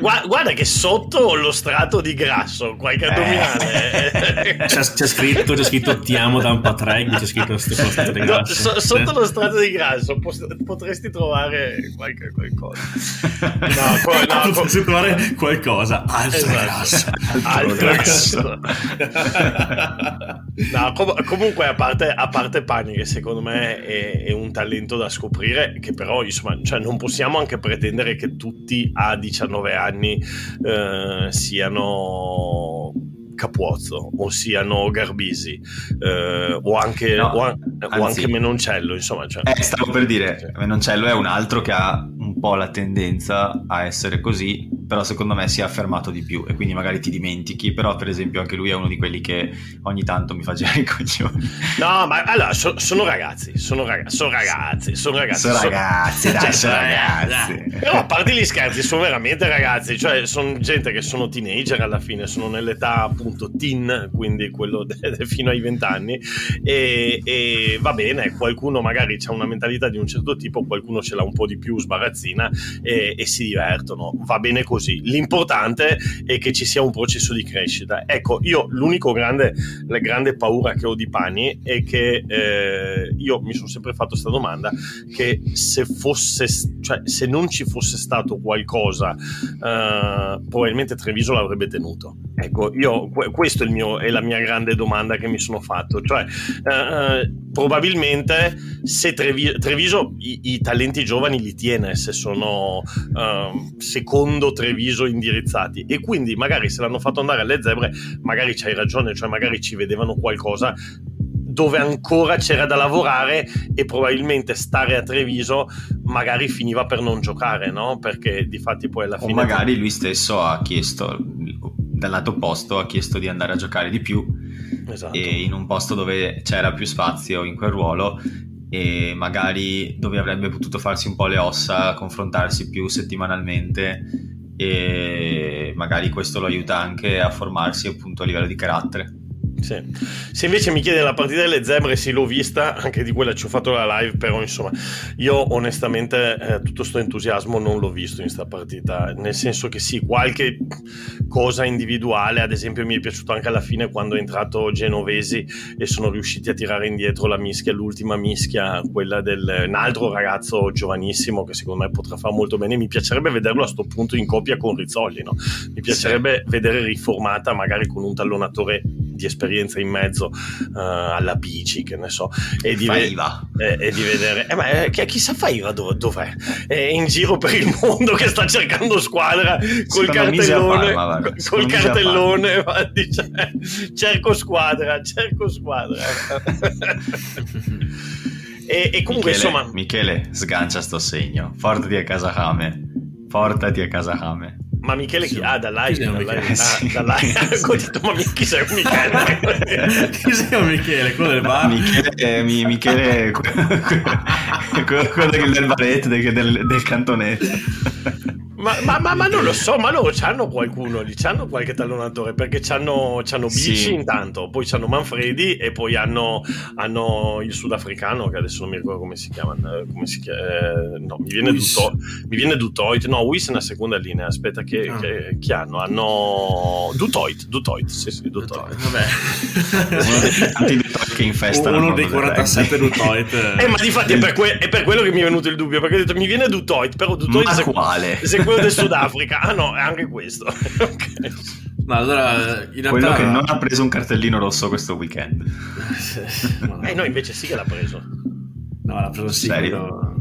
Guarda, guarda, che sotto lo strato di grasso, qualche addominale. Eh. c'è, c'è, scritto, c'è scritto ti amo da un po' c'è scritto strato di grasso. No, so, sotto lo strato di grasso potresti trovare qualche, qualcosa. No, poi, no, potresti trovare qualcosa, altro esatto. grasso. Altro grasso. no, com- comunque a parte, a parte Pani che secondo me è, è, un talento da scoprire, che però insomma, cioè, non possiamo anche pretendere che tutti a 19 anni eh, siano Capuozzo o siano Garbisi eh, o, anche, no, o, o anche Menoncello insomma cioè. eh, stavo per dire Menoncello è un altro che ha un po' la tendenza a essere così però secondo me si è affermato di più e quindi magari ti dimentichi, però per esempio anche lui è uno di quelli che ogni tanto mi fa girare i coglioni. No, ma allora so, sono ragazzi, sono ragazzi, sono ragazzi, sono ragazzi. Sono ragazzi, sono, dai, cioè, sono ragazzi. Dai. Però a parte gli scherzi, sono veramente ragazzi, cioè sono gente che sono teenager alla fine, sono nell'età appunto teen, quindi quello de- de- fino ai vent'anni e, e va bene, qualcuno magari ha una mentalità di un certo tipo, qualcuno ce l'ha un po' di più sbarazzina e, e si divertono, va bene così. L'importante è che ci sia un processo di crescita. Ecco, io l'unico grande, la grande paura che ho di Pani è che eh, io mi sono sempre fatto questa domanda, che se fosse, cioè se non ci fosse stato qualcosa, eh, probabilmente Treviso l'avrebbe tenuto. Ecco, io questa è, è, la mia grande domanda che mi sono fatto. Cioè, eh, eh probabilmente se Treviso, Treviso i, i, talenti giovani li tiene, se sono uh, secondo Treviso indirizzati e quindi magari se l'hanno fatto andare alle zebre, magari c'hai ragione, cioè magari ci vedevano qualcosa dove ancora c'era da lavorare e probabilmente stare a Treviso magari finiva per non giocare, no? Perché di fatti poi alla fine... O magari lui stesso ha chiesto, dal lato opposto, ha chiesto di andare a giocare di più esatto. e in un posto dove c'era più spazio in quel ruolo e magari dove avrebbe potuto farsi un po' le ossa, confrontarsi più settimanalmente e magari questo lo aiuta anche a formarsi appunto a livello di carattere. Sì. Se invece mi chiede la partita delle zebre, sì, l'ho vista, anche di quella ci ho fatto la live, però insomma, io onestamente eh, tutto questo entusiasmo non l'ho visto in questa partita, nel senso che sì, qualche cosa individuale, ad esempio mi è piaciuto anche alla fine quando è entrato Genovesi e sono riusciti a tirare indietro la mischia, l'ultima mischia, quella del un altro ragazzo giovanissimo che secondo me potrà fare molto bene, mi piacerebbe vederlo a questo punto in coppia con Rizzoli, no? mi piacerebbe sì. vedere riformata magari con un tallonatore di esperienza in mezzo uh, alla bici, che ne so, e di, ve- e, e di vedere, eh, ma eh, chissà Faiva dov- dov'è? È in giro per il mondo che sta cercando squadra col cartellone, Parma, col cartellone dice, cerco squadra, cerco squadra. e, e, comunque Michele, insomma... Michele, sgancia sto segno, portati a casa Hame, portati a casa Hame. Ma Michele chi? Ah, da live. Da live. Ah, sì. da live. Ho detto, ma chi sei un Michele? chi sei un Michele? Quello del bar? Michele, mi, Michele quello, quello del baretto, del, del, del cantonetto. Ma, ma, ma, ma, non lo so, ma loro c'hanno qualcuno lì, c'hanno qualche tallonatore perché c'hanno, c'hanno Bici sì. intanto, poi c'hanno Manfredi e poi hanno, hanno, il sudafricano che adesso non mi ricordo come si chiama, eh, come si chiama eh, no, mi viene, Duto, mi viene Dutoit, no, Wiss è una seconda linea, aspetta che, ah. che, che hanno, hanno Dutoit, Dutoit, sì sì, Dutoit. Vabbè. uno dei tanti Dutoit che infestano. Uno dei 47 Dutoit. Eh, ma difatti è per, que- è per quello che mi è venuto il dubbio, perché ho detto mi viene Dutoit, però Dutoit... Ma se, quale? Se quello del Sudafrica. Ah no, è anche questo. okay. Ma allora, in realtà... Quello che non ha preso un cartellino rosso questo weekend. eh no, invece sì che l'ha preso. No, l'ha preso sì. Serio?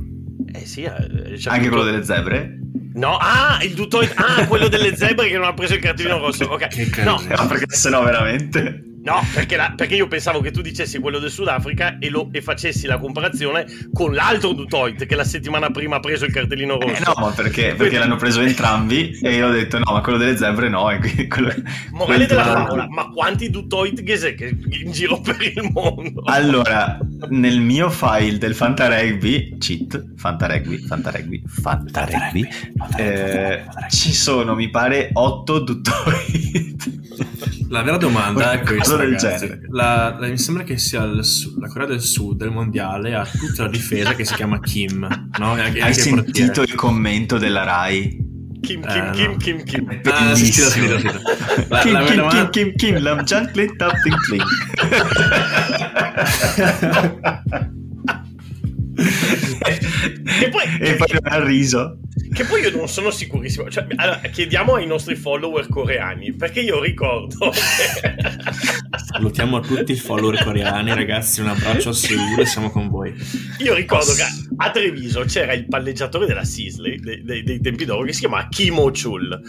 Eh sì. Eh, anche quello delle zebre? No, ah, il dutoid, ah, quello delle zebre che non ha preso il cartellino rosso. Ok, no, no, perché sennò veramente. No, perché, la, perché, io pensavo che tu dicessi quello del Sudafrica e, lo, e facessi la comparazione con l'altro Dutoit che la settimana prima ha preso il cartellino rosso. Eh no, ma perché, perché l'hanno preso entrambi e io ho detto no, ma quello delle zebre no. E quello, Morale della favola, ma quanti Dutoit che in giro per il mondo? Allora, nel mio file del Fantarugby, cheat, Fantarugby, Fantarugby, Fantarugby, eh, ci sono, mi pare, 8 Dutoit. La vera domanda è questa, ragazzi. La, la, mi sembra che sia il, la Corea del Sud del mondiale ha tutta la difesa che si chiama Kim. No? Hai anche sentito portiere. il commento della Rai? Kim, Kim, eh, Kim, no. Kim, Kim, Kim. Ah, sì, sì, sì, sì. La, Kim, la Kim, domanda... Kim, Kim, Kim, Lam Jan Clit Tap Ting e poi, e poi non ha riso. Che poi io non sono sicurissimo. Cioè, allora, chiediamo ai nostri follower coreani, perché io ricordo. Salutiamo a tutti i follower coreani, ragazzi. Un abbraccio a Seul e siamo con voi. Io ricordo che a Treviso c'era il palleggiatore della Sisley dei, dei, dei tempi d'oro che si chiama Kim Chul.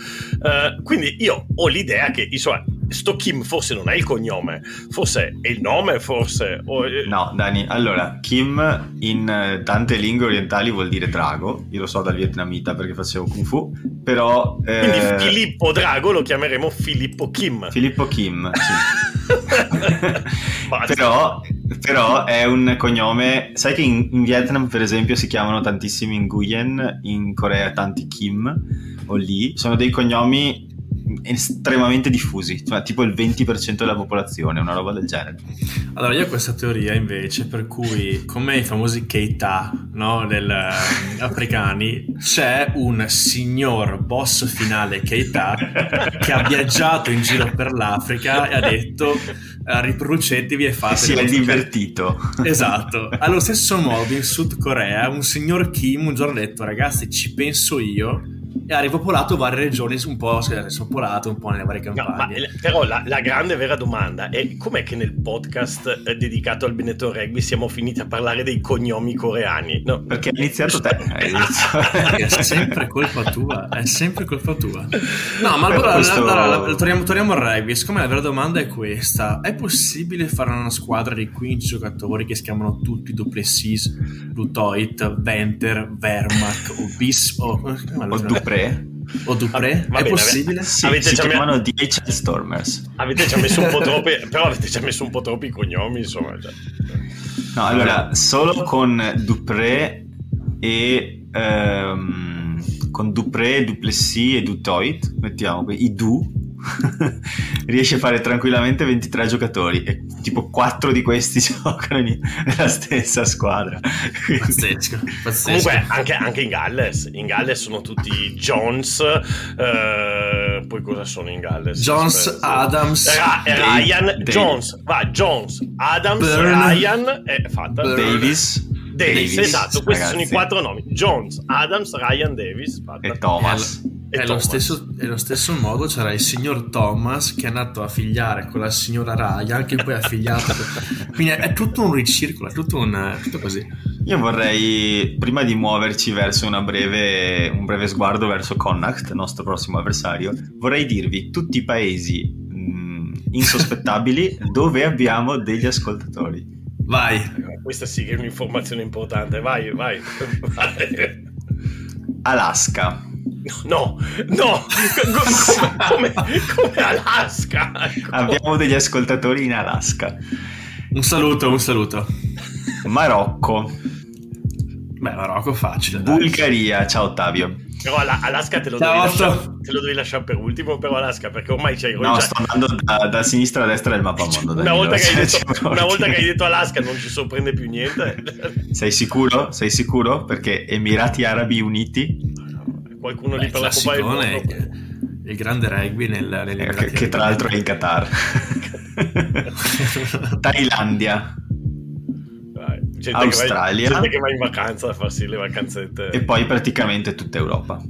Uh, quindi io ho l'idea che, insomma, sto Kim forse non è il cognome, forse è il nome, forse. O... No, Dani, allora, Kim in eh, tante lingue orientali vuol dire drago. Io lo so dal vietnamita perché facevo Kung Fu, però... Eh... Quindi Filippo Drago lo chiameremo Filippo Kim. Filippo Kim, sì. però, però, è un cognome... Sai che in, in, Vietnam, per esempio, si chiamano tantissimi Nguyen, in Corea tanti Kim o Lee. Sono dei cognomi estremamente diffusi, cioè tipo il 20% della popolazione, una roba del genere. Allora, io ho questa teoria invece per cui, come i famosi Keita no, del, uh, africani, c'è un signor boss finale Keita che ha viaggiato in giro per l'Africa e ha detto uh, riproducetevi e fate... Si è divertito. Esatto. Allo stesso modo in Sud Corea un signor Kim un giorno ha detto ragazzi ci penso io e ha ripopolato varie regioni un po' spopolate, un po' nelle varie campagne. No, ma, però la, la, grande vera domanda è com'è che nel podcast eh, dedicato al Benetton Rugby siamo finiti a parlare dei cognomi coreani? No. Perché hai iniziato te. è sempre colpa tua, è sempre colpa tua. No, ma allora, questo... allora torniamo, torniamo, al rugby. Siccome la vera domanda è questa, è possibile fare una squadra di 15 giocatori che si chiamano tutti Duplessis, Lutoit, Venter, Wehrmacht o Bis o, o Dupré? O Dupré? Ah, è possibile? Sì, avete si già chiamano me... DHL Stormers. Avete già messo un po' troppi, però avete già messo un po' troppi cognomi, insomma. Cioè. No, allora, solo con Dupré e... Um, con Dupré, Duplessis e Dutoit, mettiamo i Du, riesce a fare tranquillamente 23 giocatori e tipo 4 di questi giocano nella stessa squadra. Pazzesco, pazzesco. Comunque anche, anche, in Galles, in Galles sono tutti Jones, eh, poi cosa sono in Galles? Jones, Aspetta. Adams, Ra- Ryan, Dave, Jones, va Jones, Adams, Burn, Ryan, è fatta. Davis. Davis, Davis esatto, questi ragazzi. sono i quattro nomi: Jones, Adams, Ryan Davis fatta. e Thomas. E è, lo stesso, è lo stesso modo c'era il signor Thomas che è andato a figliare con la signora Ryan che poi ha figliato. Quindi è tutto un ricircolo, è tutto, un, tutto così. Io vorrei, prima di muoverci verso breve, un breve sguardo verso Connacht, nostro prossimo avversario, vorrei dirvi tutti i paesi mh, insospettabili dove abbiamo degli ascoltatori. Vai. Questa sì che è un'informazione importante. Vai, vai. vai. Alaska. No, no, come, come, come Alaska. Abbiamo degli ascoltatori in Alaska. Un saluto, un saluto. Marocco. Beh, Marocco facile. Bulgaria, dai. ciao Ottavio. Però Alaska te lo, devi lasciare, te lo, devi lasciare, per ultimo, però Alaska, perché ormai c'hai... No, già... sto andando da, da, sinistra a destra del mappa mondo. Una, volta che, detto, una volta che hai detto Alaska non ci sorprende più niente. Sei sicuro? Sei sicuro? Perché Emirati Arabi Uniti qualcuno Beh, lì per la Coppa del Mondo. Il grande rugby nel, eh, che, che tra l'altro è in Qatar. Thailandia gente Australia. Che vai, gente che va in vacanza a farsi le vacanzette. E poi praticamente tutta Europa.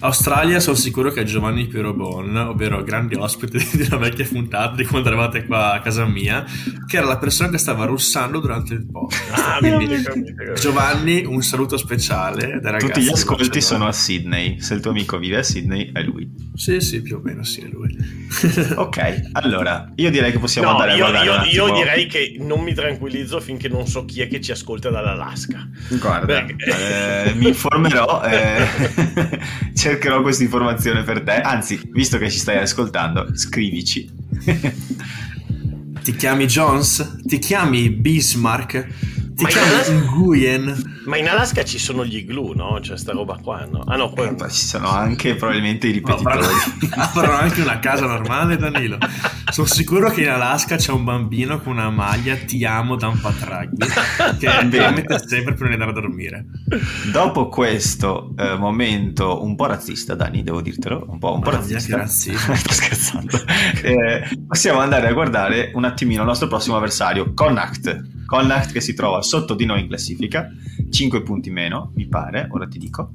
Australia sono sicuro che è Giovanni Pirobon, ovvero grande ospite di una vecchia puntata di quando eravate qua a casa mia, che era la persona che stava russando durante il podcast. Ah, Quindi, capito, capito. Giovanni, un saluto speciale. Tutti gli ascolti sono a Sydney. Se il tuo amico vive a Sydney, è lui. Sì, sì, più o meno sì, è lui. ok, allora, io direi che possiamo no, andare io, a guardare io, io direi che non mi tranquillizzo finché non so chi è che ci ascolta dall'Alaska. Guarda, eh, mi informerò, eh, cercherò questa informazione per te. Anzi, visto che ci stai ascoltando, scrivici. Ti chiami Jones? Ti chiami Bismarck? Ti ma chiami Nguyen? Ma in Alaska ci sono gli igloo, no? Cioè sta roba qua, no? Ah no, poi... Eh, ci sono anche probabilmente i ripetitori. No, avranno anche una casa normale, Danilo. Sono sicuro che in Alaska c'è un bambino con una maglia Ti amo da un patraghi che mette sempre prima di andare a dormire. Dopo questo eh, momento un po' razzista, Dani, devo dirtelo, un po', un po razzista. razzista. Sto scherzando. Eh, possiamo andare a guardare un attimino il nostro prossimo avversario, Connacht. Connacht che si trova sotto di noi in classifica 5 punti meno, mi pare, ora ti dico.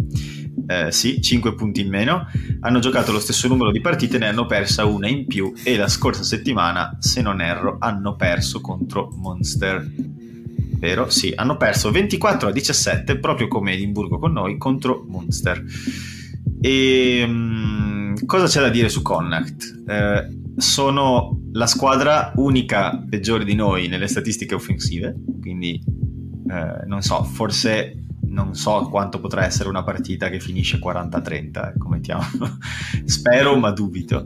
Eh, sì, 5 punti in meno. Hanno giocato lo stesso numero di partite, ne hanno persa una in più e la scorsa settimana, se non erro, hanno perso contro Monster. Vero? Sì, hanno perso 24 a 17, proprio come Edimburgo con noi, contro Monster. E um, cosa c'è da dire su Connacht? Eh, sono la squadra unica peggiore di noi nelle statistiche offensive, quindi eh, non so, forse non so quanto potrà essere una partita che finisce 40-30, ecco, mettiamo. Spero, ma dubito.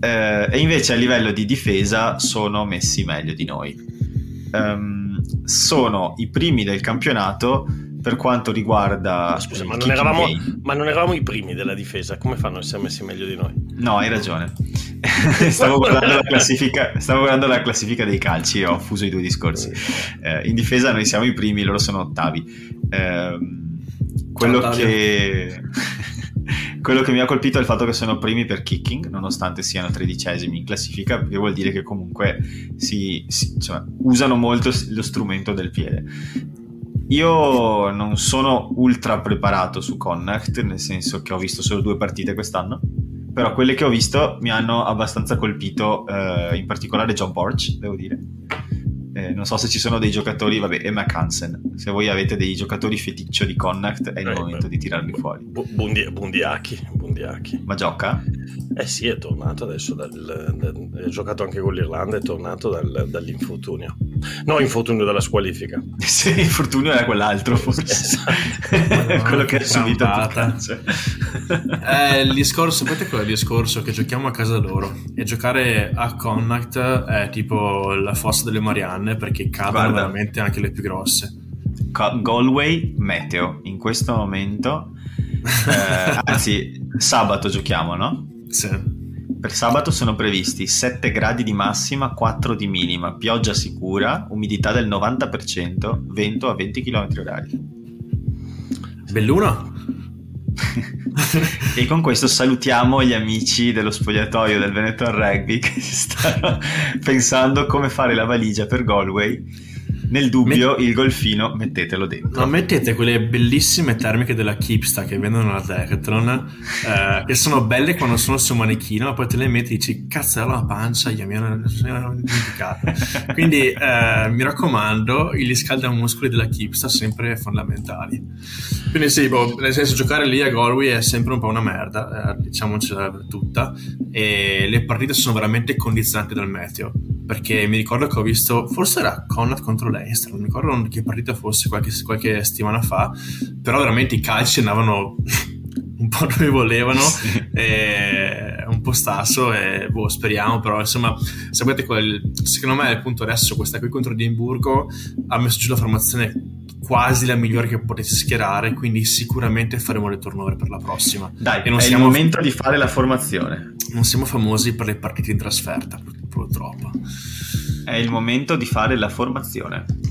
Eh, e invece a livello di difesa sono messi meglio di noi. Um, sono i primi del campionato per quanto riguarda scusa ma non, eravamo, ma non, eravamo, i primi della difesa come fanno a essere messi meglio di noi? no hai ragione. Stavo, guardando la classifica, stavo guardando la classifica dei calci e ho fuso i due discorsi. Eh, in difesa noi siamo i primi loro sono ottavi. Eh, quello Ciao, che quello che mi ha colpito è il fatto che sono primi per kicking, nonostante siano tredicesimi in classifica, perché vuol dire che comunque si, si, cioè, usano molto lo strumento del piede io non sono ultra preparato su Connacht, nel senso che ho visto solo due partite quest'anno, però quelle che ho visto mi hanno abbastanza colpito, eh, in particolare John Borch, devo dire. Eh, non so se ci sono dei giocatori, vabbè, e Hansen. Se voi avete dei giocatori feticcio di Connacht, è il Eh, momento beh. di tirarli fuori. Bu- Bundi- Bundiaki, Bundiaki. Ma gioca? Eh sì, è tornato adesso, dal, dal- ha giocato anche con l'Irlanda, è tornato dal- dall'infortunio. No, infortunio dalla squalifica. Se l'infortunio era quell'altro, forse. Esatto. Quello che ha subito. Eh, il discorso, sapete qual è il discorso? Che giochiamo a casa loro e giocare a Connacht è tipo la fossa delle Marianne perché cadono Guarda. veramente anche le più grosse. Galway meteo in questo momento eh, anzi sabato giochiamo no? Sì. per sabato sono previsti 7 gradi di massima 4 di minima pioggia sicura umidità del 90% vento a 20 km orari Belluno? e con questo salutiamo gli amici dello spogliatoio del Veneto Rugby che stanno pensando come fare la valigia per Galway nel dubbio il golfino mettetelo dentro Non mettete quelle bellissime termiche della Kipsta che vendono alla Decathlon, eh, che sono belle quando sono sul manichino, ma poi te le metti e dici cazzo la pancia, io mi ero, dimenticato. Quindi eh, mi raccomando, gli scaldamuscoli della Kipsta sempre fondamentali. Quindi sì, boh, nel senso giocare lì a Galway è sempre un po' una merda, eh, diciamocela tutta, e le partite sono veramente condizionate dal meteo perché mi ricordo che ho visto, forse era Connacht contro l'Einster, non mi ricordo che partita fosse qualche, qualche settimana fa, però veramente i calci andavano un po' dove volevano, e un po' stasso e boh, speriamo, però insomma, sapete quel, secondo me appunto adesso questa qui contro Edimburgo ha messo giù la formazione quasi la migliore che potesse schierare, quindi sicuramente faremo le turnover per la prossima. dai E non è siamo- il momento di fare la formazione Non siamo famosi per le partite in trasferta, pur- purtroppo. È il momento di fare la formazione. Ma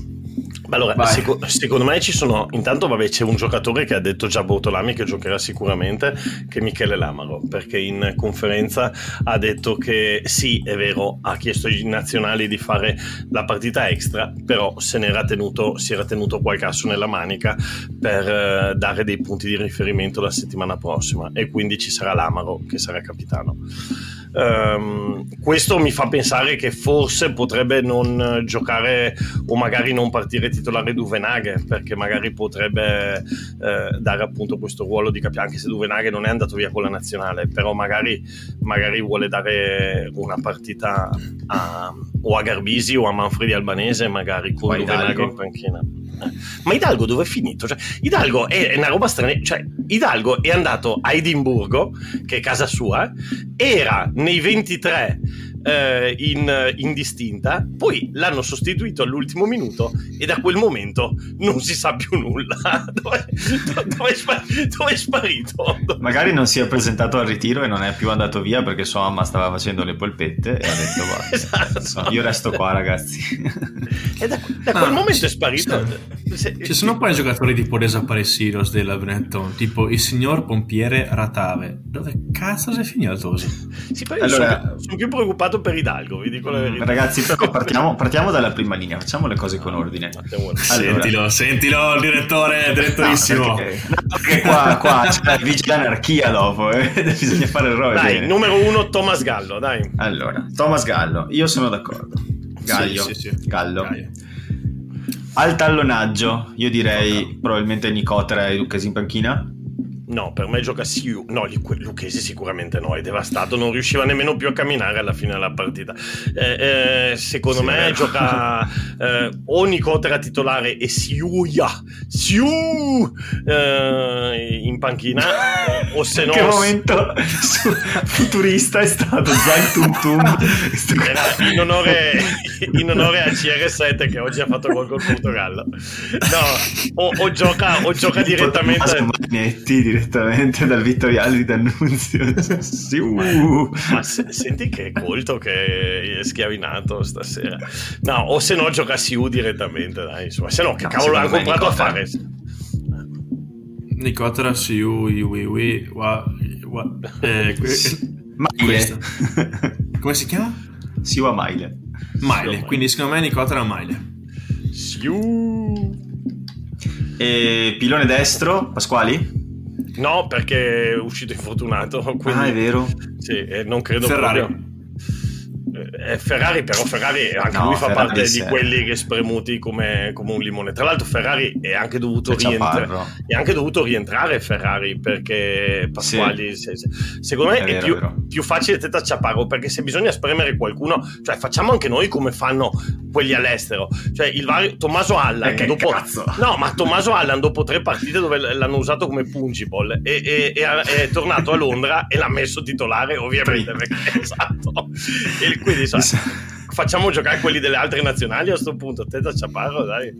allora, seco- secondo me ci sono. Intanto, vabbè, c'è un giocatore che ha detto già Bortolami che giocherà sicuramente, che è Michele Lamaro, perché in conferenza ha detto che sì, è vero, ha chiesto ai nazionali di fare la partita extra, però se ne era tenuto, si era tenuto qualche asso nella manica per eh, dare dei punti di riferimento la settimana prossima, e quindi ci sarà Lamaro che sarà capitano. Ehm, questo mi fa pensare che forse potrebbe non giocare o magari non partire titolare Duvenaghe perché magari potrebbe eh, dare appunto questo ruolo di capitano anche se Duvenaghe non è andato via con la nazionale però magari, magari vuole dare una partita a, o a Garbisi o a Manfredi Albanese magari con O a Duvenaghe Hidalgo. in panchina Eh, ma Hidalgo dove è finito? Cioè, Hidalgo è, è una roba strana cioè Hidalgo è andato a Edimburgo che è casa sua era nei 23 eh, in, in distinta, poi l'hanno sostituito all'ultimo minuto e da quel momento non si sa più nulla. dove, dove è dove è sparito? Magari non si è presentato al ritiro e non è più andato via perché sua mamma stava facendo le polpette e ha detto guarda, Esatto. insomma, io resto qua ragazzi. E da, da quel momento ci- è sparito. Se- Ci sono poi giocatori tipo desaparecidos della Benetton, tipo il signor pompiere Ratave. Dove cazzo sei finito così? Sì, Allora- sono, sono più preoccupato per Hidalgo, vi dico la verità. Ragazzi, però partiamo, partiamo dalla prima linea, facciamo le cose con ordine. Allora. Sentilo, sentilo, il direttore, direttorissimo. No, perché, no, perché qua, qua c'è la anarchia dopo, eh? bisogna fare il robe Dai, bene. numero uno, Thomas Gallo, dai. Allora, Thomas Gallo, io sono d'accordo. Gaglio, Sì, sì, sì. Gallo. Gaglio. Al tallonaggio, io direi probabilmente Nicotera e Lucchesi in panchina. No, per me gioca Siu. No, Lu- Lucchesi sicuramente no, è devastato, non riusciva nemmeno più a camminare alla fine della partita. Eh, eh, secondo Sì, me gioca eh, o Nicotera titolare e Siuia, Siu eh, in panchina, o se no... che momento futurista è stato Zag Tum Tum. Era in onore, in onore a CR7 che oggi ha fatto gol col Portogallo. No, o, o gioca, o gioca direttamente... Magnetti direttamente dal Vittoriale di D'Annunzio. Sì, uh. Ma se- senti che colto che è schiavinato stasera. No, o se no gioca Siu direttamente, dai, insomma. Se no, che No, cavolo l'hanno comprato a Nicotera. fare? Nicotera, Siu, Iwi, Iwi, wa, wa, eh, que- Maile. come si chiama? Siwa Maile. Maile, quindi secondo me Nicotera Maile. Siu. E pilone destro, Pasquali? No, perché è uscito infortunato. Quindi, ah, è vero. Sì, non credo Ferrari. proprio. Eh, Ferrari, però Ferrari anche No, lui fa Ferrari parte sì. di quelli che spremuti come, come un limone. Tra l'altro, Ferrari è anche dovuto, rientra- è anche dovuto rientrare. Ferrari perché Pasquali, se- se- secondo me, È è, vero, più, vero. più facile tetta Ciaparro perché se bisogna spremere qualcuno, cioè facciamo anche noi come fanno quelli all'estero. Cioè, il vario Tommaso Allan Eh, dopo? No, ma Tommaso Allan dopo tre partite dove l'hanno usato come pungible e, e- e è tornato a Londra e l'ha messo titolare ovviamente perché esatto. E quindi sa, facciamo giocare quelli delle altre nazionali a sto punto. Teta Ciaparro, dai.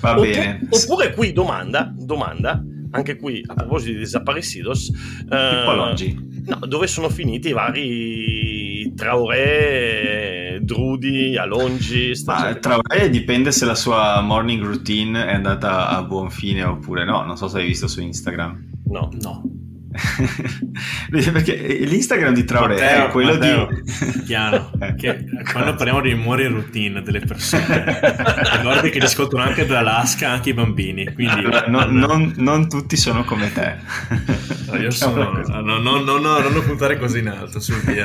Va Oppu- bene. Oppure qui domanda, domanda, anche qui a proposito di Desaparecidos, eh, no, dove sono finiti i vari Traoré, Drudi, Alongi? Ma Traoré dipende se la sua morning routine è andata a buon fine oppure no. Non so se hai visto su Instagram. No. No. Perché l'Instagram di Traoré Matteo, è quello Matteo, di... Piano, che quando parliamo di morning routine delle persone, ricordi che li ascoltano anche dall'Alaska, anche i bambini. Quindi Allora, no- non, non tutti sono come te. No, io sono. No, no, no, no, no, non puntare così in alto, su via.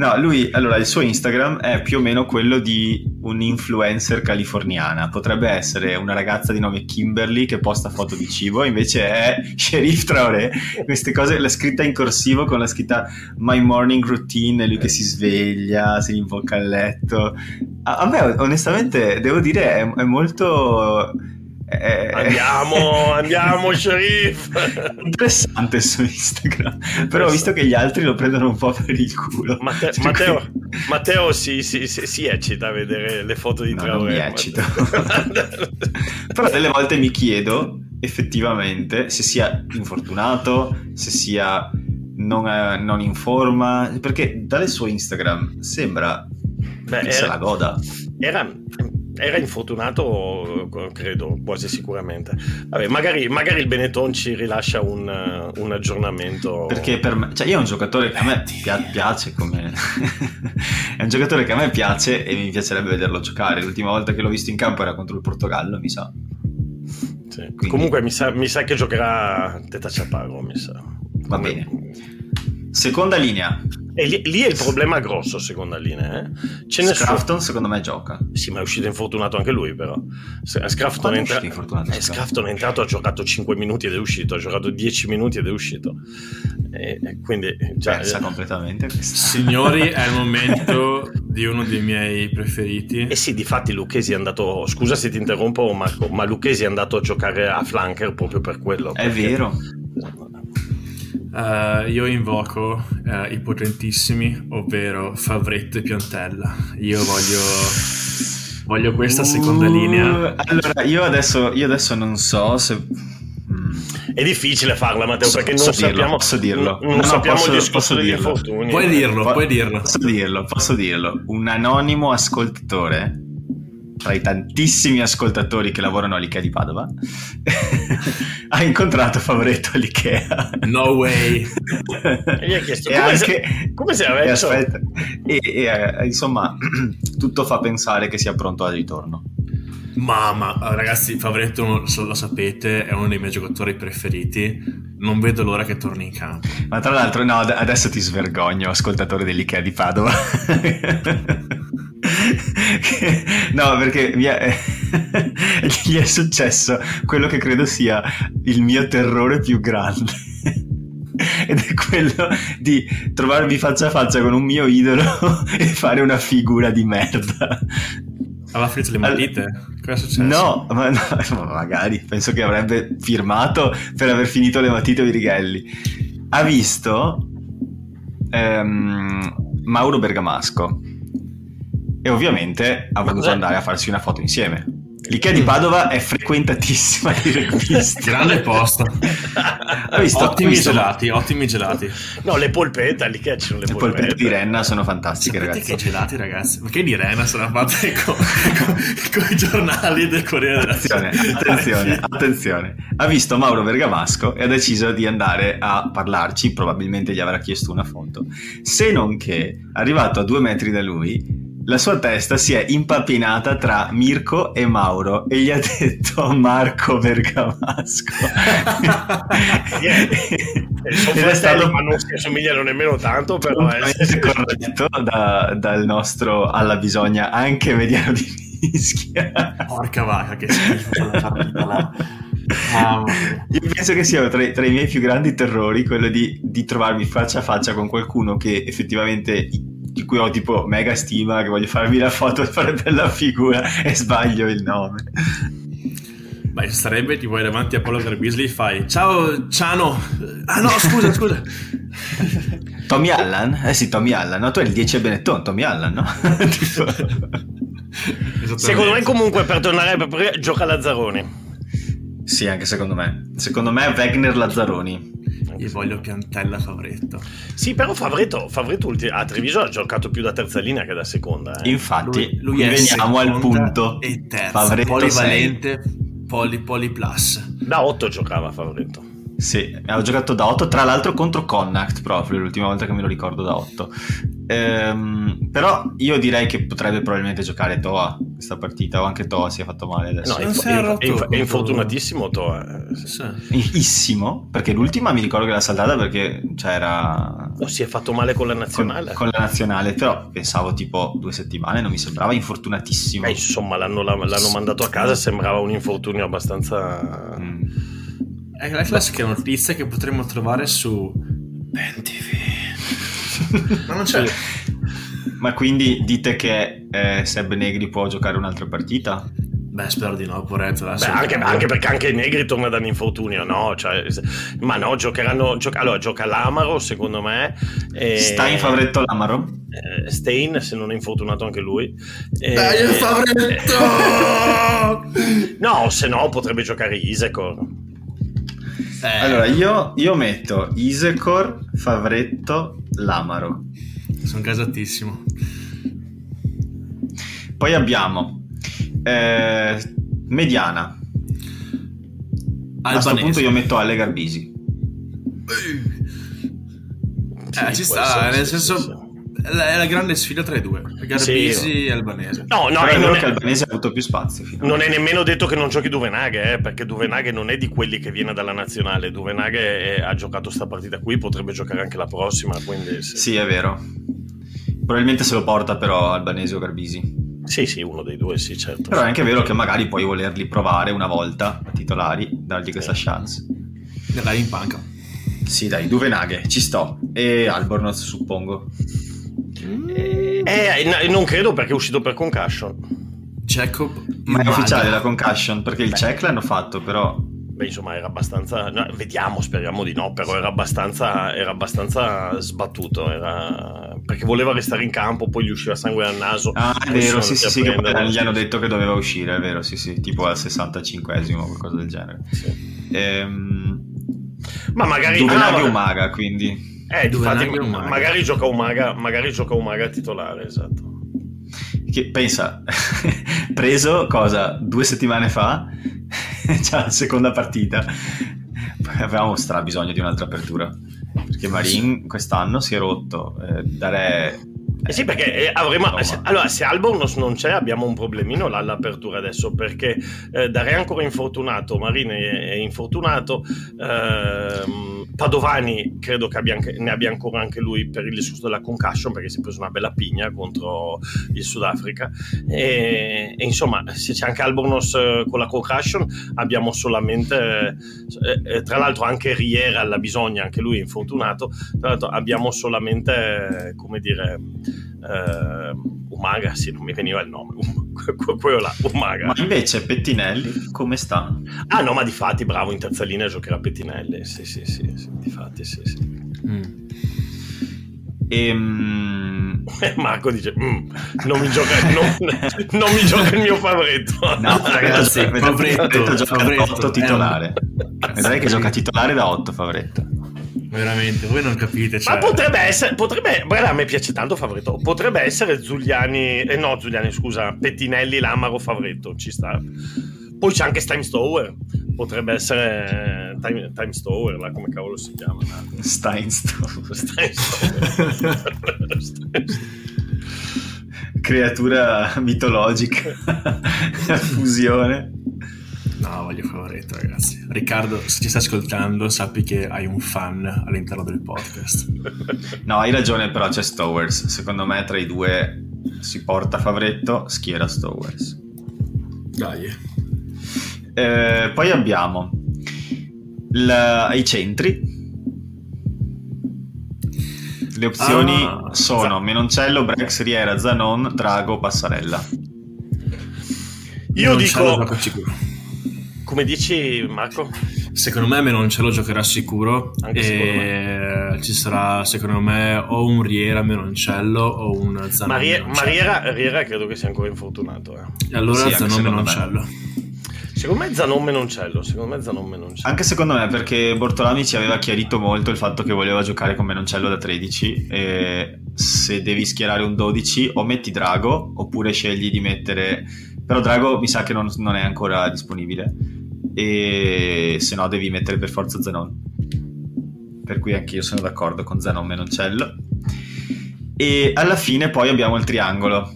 No, lui, allora, il suo Instagram è più o meno quello di un'influencer californiana. Potrebbe essere una ragazza di nome Kimberly che posta foto di cibo, invece è Sheriff Traoré. Queste cose, l'ha scritta in corsivo con la scritta My Morning Routine, lui che si sveglia, si imbocca al letto. A, a me, onestamente, devo dire, è, è molto... è- Andiamo, andiamo, Sheriff! interessante su Instagram però ho visto che gli altri lo prendono un po' per il culo Matte- Per Matteo, Matteo si, si- si- si eccita a vedere le foto di No, Traoré. mi eccito. però delle volte mi chiedo effettivamente se sia infortunato se sia non, eh, non in forma perché dalle sue Instagram sembra Beh, che se la goda Era, era infortunato, credo, quasi sicuramente. Vabbè, magari, magari il Benetton ci rilascia un, uh, un aggiornamento. Perché per me, cioè io è un giocatore che a me pia- piace come è un giocatore che a me piace e mi piacerebbe vederlo giocare. L'ultima volta che l'ho visto in campo era contro il Portogallo, mi sa. Sì. quindi- Comunque mi sa, mi sa che giocherà Teta Ciapago, mi sa. Va Come- bene. Seconda linea. E lì, lì è il problema grosso, seconda linea. Eh? Ce. Scrafton secondo me gioca. Sì, ma è uscito infortunato anche lui, però. Se- Scrafton Quando è, entra- infortunato, eh, Scrafton? Scrafton è entrato, ha giocato 5 minuti ed è uscito. Ha giocato 10 minuti ed è uscito. E, e quindi già. Persa eh, completamente questa. Signori, è il momento di uno dei miei preferiti. Eh sì, difatti Lucchesi è andato, scusa se ti interrompo Marco, ma Lucchesi è andato a giocare a flanker proprio per quello. È perché- vero. Eh, io invoco eh, i potentissimi, ovvero Favretto e Piantella. Io voglio, voglio questa seconda Uh, linea. Allora, io adesso, io adesso non so se... Mm. È difficile farla Matteo Posso- perché non dirlo, sappiamo, posso dirlo. non, non No, sappiamo posso- il discorso posso degli dirlo. infortuni. Puoi dirlo, Po- puoi dirlo. Posso dirlo, posso dirlo. Un anonimo ascoltatore tra i tantissimi ascoltatori che lavorano all'Ikea di Padova ha incontrato Favoretto all'Ikea. No way. E gli ha chiesto, E come anche- se- come sei e avvezzo? aspetta, e, e, eh, insomma, tutto fa pensare che sia pronto al ritorno. Mamma, ragazzi, Favretto, lo sapete, è uno dei miei giocatori preferiti. Non vedo l'ora che torni in campo. Ma tra l'altro, no, ad- adesso ti svergogno, ascoltatore dell'Ikea di Padova. No, perché mi è- gli è successo quello che credo sia il mio terrore più grande. Ed è quello di trovarmi faccia a faccia con un mio idolo e fare una figura di merda. Aveva finito le matite? Cosa è successo? No, ma no, ma magari penso che avrebbe firmato per aver finito le matite o i righelli. Ha visto ehm, Mauro Bergamasco e ovviamente ha voluto andare a farsi una foto insieme. L'Ikea di Padova è frequentatissima di rugbisti. Grande posto. Ha visto, ottimi gelati, ottimi gelati. No, le polpette, che ci sono le Le polpette. polpette di Renna sono fantastiche, Sapete ragazzi. che gelati, ragazzi? Ma che di Rena sono fatte con, con, con i giornali del Corriere della Attenzione, Sera? attenzione, attenzione. Ha visto Mauro Bergamasco e ha deciso di andare a parlarci, probabilmente gli avrà chiesto una foto. Se non che, arrivato a due metri da lui, la sua testa si è impappinata tra Mirko e Mauro e gli ha detto Marco Bergamasco. sono fratelli, stato... ma non si assomigliano nemmeno tanto, però è corretto da, dal nostro alla bisogna anche mediano di mischia. Porca vacca, che schifo quella partita là. Ah, Io penso che sia tra, tra, i miei più grandi terrori quello di, di trovarmi faccia a faccia con qualcuno che effettivamente di cui ho tipo mega stima, che voglio farmi la foto e fare bella figura e sbaglio il nome. Beh, sarebbe tipo vai davanti a Paolo Garbisli e fai Ciao Ciano. Ah no, scusa, scusa. Tommy Allan? Eh sì, Tommy Allan. No, tu hai il 10 a Benetton, Tommy Allan, no? secondo me comunque per tornare a gioca Lazzaroni. Sì, anche secondo me. Secondo me Wegner Lazzaroni. Io voglio piantella Favretto. Sì, però Favretto, Favretto a Treviso ha giocato più da terza linea che da seconda. Eh. Infatti, lui, lui veniamo al punto. E terza, Favretto polivalente, poli, poli plus. Da 8 giocava Favretto. Sì, avevo giocato da 8, tra l'altro contro Connacht proprio, l'ultima volta che me lo ricordo da 8. Ehm, però io direi che potrebbe probabilmente giocare Toa questa partita, o anche Toa si è fatto male adesso. No, inf- è, inf- è, infortunatissimo Toa. Eh, sì. Issimo, perché l'ultima mi ricordo che l'ha saltata perché c'era... O si è fatto male con la nazionale. Con, con, la nazionale, però pensavo tipo due settimane, non mi sembrava infortunatissimo. Eh, insomma, l'hanno, l'hanno mandato a casa, sembrava un infortunio abbastanza... Mm è la classica notizia che potremmo trovare su Ben TV. Ma non c'è. Ma quindi dite che eh, Seb Negri può giocare un'altra partita? Beh, spero di no. Beh, anche, anche, perché anche Negri torna dall'infortunio, no? Cioè, ma no, giocheranno. Gioca, allora, gioca l'Amaro, secondo me. E, Stein Favretto l'Amaro? Eh, Stein, se non è infortunato anche lui. E, Dai, Favretto! no, se no potrebbe giocare Isecor. Eh. Allora, io, io, metto Isecor, Favretto, Lamaro. Sono casatissimo. Poi abbiamo eh, Mediana. Albanese. A questo punto io metto Ale Garbisi. Eh, ci sta, nel senso è la grande sfida tra i due, Garbisi sì. e Albanese. No, no, è vero che Albanese ha avuto più spazio. Non è nemmeno detto che non giochi Duvenaghe, eh, perché Duvenaghe non è di quelli che viene dalla nazionale. Duvenaghe è, ha giocato sta partita qui, potrebbe giocare anche la prossima. Quindi, sì. sì, è vero. Probabilmente se lo porta però Albanese o Garbisi. Sì, sì, uno dei due, sì, certo. Però è anche vero che magari puoi volerli provare una volta a titolari, dargli questa sì. chance. Dai in panca. Sì, dai, Duvenaghe, ci sto. E Albornoz, suppongo. Eh, eh non credo perché è uscito per concussion. Jacob. Ma è ufficiale la concussion perché il Beh. check l'hanno fatto, però. Beh, insomma, era abbastanza. No, vediamo, speriamo di no, però era abbastanza, era abbastanza sbattuto. Era... Perché voleva restare in campo, poi gli usciva sangue dal naso. Ah, è vero, sì, sì, sì, che poi gli hanno detto che doveva uscire, è vero, sì, sì, tipo al 65esimo o qualcosa del genere. Sì. Ehm... Ma magari. Duvenaghi ah, o Maga, quindi. Eh, infatti, magari gioca Umaga, magari gioca Umaga titolare, esatto. Che pensa, preso cosa? Due settimane fa, già la seconda partita, avevamo stra bisogno di un'altra apertura. Perché Marin quest'anno si è rotto, eh, dare eh sì, perché eh, avremo. Se, allora, se Albornoz non c'è, abbiamo un problemino là all'apertura adesso. Perché eh, Dare è ancora infortunato, Marini è, è infortunato. Ehm, Padovani credo che abbia anche, ne abbia ancora anche lui per il discorso della concussion perché si è preso una bella pigna contro il Sudafrica. E, e insomma se c'è anche Albornoz eh, con la concussion abbiamo solamente eh, eh, tra l'altro anche Riera alla bisogna anche lui è infortunato. Tra l'altro abbiamo solamente eh, come dire eh, Umaga, sì, non mi veniva il nome, quello là, Umaga. Ma invece Pettinelli come sta? Ah no, ma di fatti bravo, in terza linea giocherà Pettinelli, sì sì sì, sì di fatti sì sì. Mm. Ehm... Marco dice mm, non, mi gioca, non, non, mi gioca, il mio favoretto no ragazzi favoretto, favoretto titolare vedrai che gioca titolare da 8 favoretto veramente, voi non capite. Cioè... Ma potrebbe essere, potrebbe, guarda, a me piace tanto Favretto, potrebbe essere Giuliani, eh no, Giuliani, scusa, Pettinelli, Lamaro, Favretto, ci sta. Poi c'è anche Steinstower, potrebbe essere Time, Time Stower, là, come cavolo si chiama? Steinstower. Steinstower. creatura mitologica, fusione. No, voglio favoretto, ragazzi. Riccardo, se ci stai ascoltando, sappi che hai un fan all'interno del podcast. No, hai ragione, però c'è Stowers. Secondo me tra i due si porta Favretto, schiera Stowers. Dai. Eh, poi abbiamo la- i centri. Le opzioni Ah, sono Za- Menoncello, Brex, Riera, Zanon, Drago, Passarella. Io Non dico. Come dici Marco? Secondo me me non ce lo giocherà sicuro. Anche e ci sarà, secondo me, o un Riera Menoncello o un Zanon Marie- Menoncello. Mariera, Riera credo che sia ancora infortunato. eh. E allora Sì, Zanon me. Menoncello. Secondo me Zanon Menoncello. Secondo me Zanon Menoncello. Anche secondo me, perché Bortolami ci aveva chiarito molto il fatto che voleva giocare con Menoncello da 13. E se devi schierare un 12, o metti Drago, oppure scegli di mettere. Però Drago mi sa che non, non è ancora disponibile. E se no, devi mettere per forza Zanon. Per cui anche io sono d'accordo con Zanon Menoncello. E alla fine poi abbiamo il triangolo.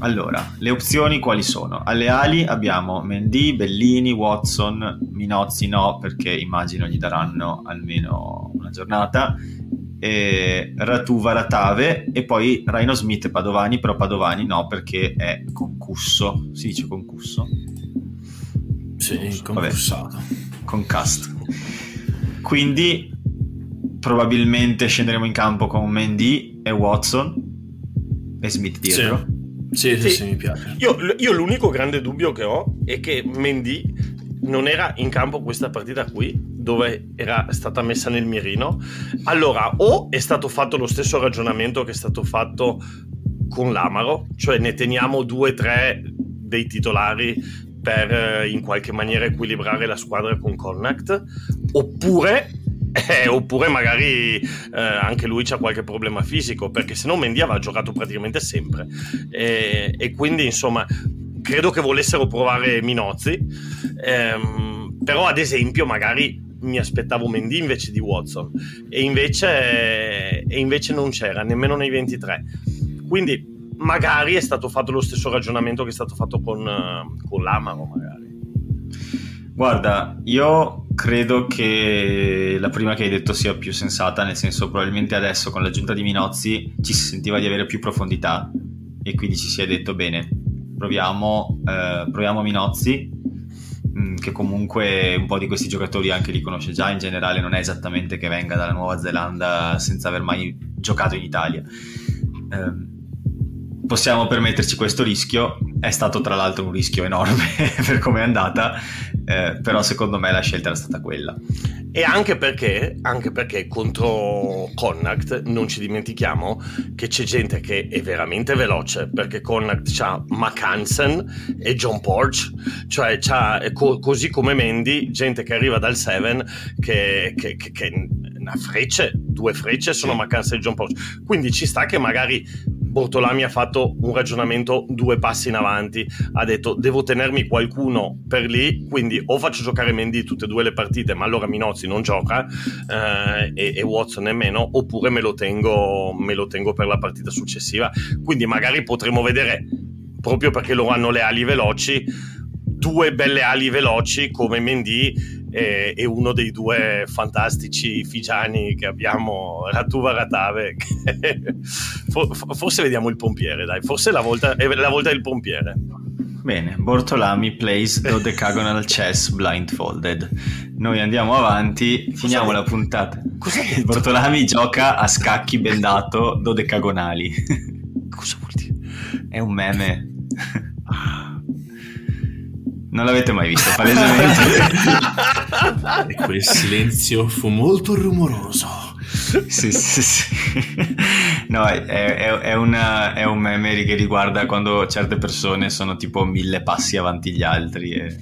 Allora, le opzioni quali sono? Alle ali abbiamo Mendy, Bellini, Watson, Minozzi no, perché immagino gli daranno almeno una giornata, e Ratuva, Ratave e poi Rhino Smith e Padovani, però Padovani no perché è concusso, si dice concusso, Sì, Vabbè. con cast. Quindi probabilmente scenderemo in campo con Mendy e Watson e Smith dietro. Sì, sì, Sì. sì, mi piace. Io, io l'unico grande dubbio che ho è che Mendy non era in campo questa partita qui, dove era stata messa nel mirino. Allora, o è stato fatto lo stesso ragionamento che è stato fatto con l'Amaro, cioè ne teniamo due o tre dei titolari per eh, in qualche maniera equilibrare la squadra con Connacht, oppure, eh, oppure magari eh, anche lui c'ha qualche problema fisico, perché se no Mendy aveva giocato praticamente sempre. E, e quindi insomma credo che volessero provare Minozzi, ehm, però ad esempio magari mi aspettavo Mendy invece di Watson e invece, e invece non c'era nemmeno nei 23 quindi magari è stato fatto lo stesso ragionamento che è stato fatto con, eh, con l'Amaro magari Guarda, io credo che la prima che hai detto sia più sensata, nel senso probabilmente adesso con l'aggiunta di Minozzi ci si sentiva di avere più profondità e quindi ci si è detto bene, proviamo, eh, proviamo Minozzi, mh, che comunque un po' di questi giocatori anche li conosce già, in generale non è esattamente che venga dalla Nuova Zelanda senza aver mai giocato in Italia. Ehm, possiamo permetterci questo rischio. È stato tra l'altro un rischio enorme per come è andata, eh, però secondo me la scelta era stata quella. e anche perché, anche perché contro Connacht non ci dimentichiamo che c'è gente che è veramente veloce perché Connacht c'ha McHansen e John Porch cioè c'ha eh, co- così come Mendy gente che arriva dal 7 che, che, che, che una frecce due frecce sono Sì. McHansen e John Porch quindi ci sta che magari Bortolami ha fatto un ragionamento due passi in avanti, ha detto devo tenermi qualcuno per lì, quindi o faccio giocare Mendy tutte e due le partite, ma allora Minozzi non gioca eh, e, e Watson nemmeno, oppure me lo, tengo, me lo tengo per la partita successiva. Quindi magari potremo vedere, proprio perché loro hanno le ali veloci, due belle ali veloci come Mendy e, e uno dei due fantastici figiani che abbiamo, Ratuva Ratave. che- for- forse vediamo il pompiere, dai, forse la volta, è la volta del pompiere. Bene, Bortolami plays Dodecagonal Chess blindfolded. Noi andiamo avanti, finiamo ha la puntata. Detto? Bortolami gioca a scacchi bendato dodecagonali. Cosa vuol dire? È un meme. Non l'avete mai visto, palesemente. E quel silenzio fu molto rumoroso. sì, sì, sì. No, è, è- è una- è un meme che riguarda quando certe persone sono tipo mille passi avanti gli altri. e-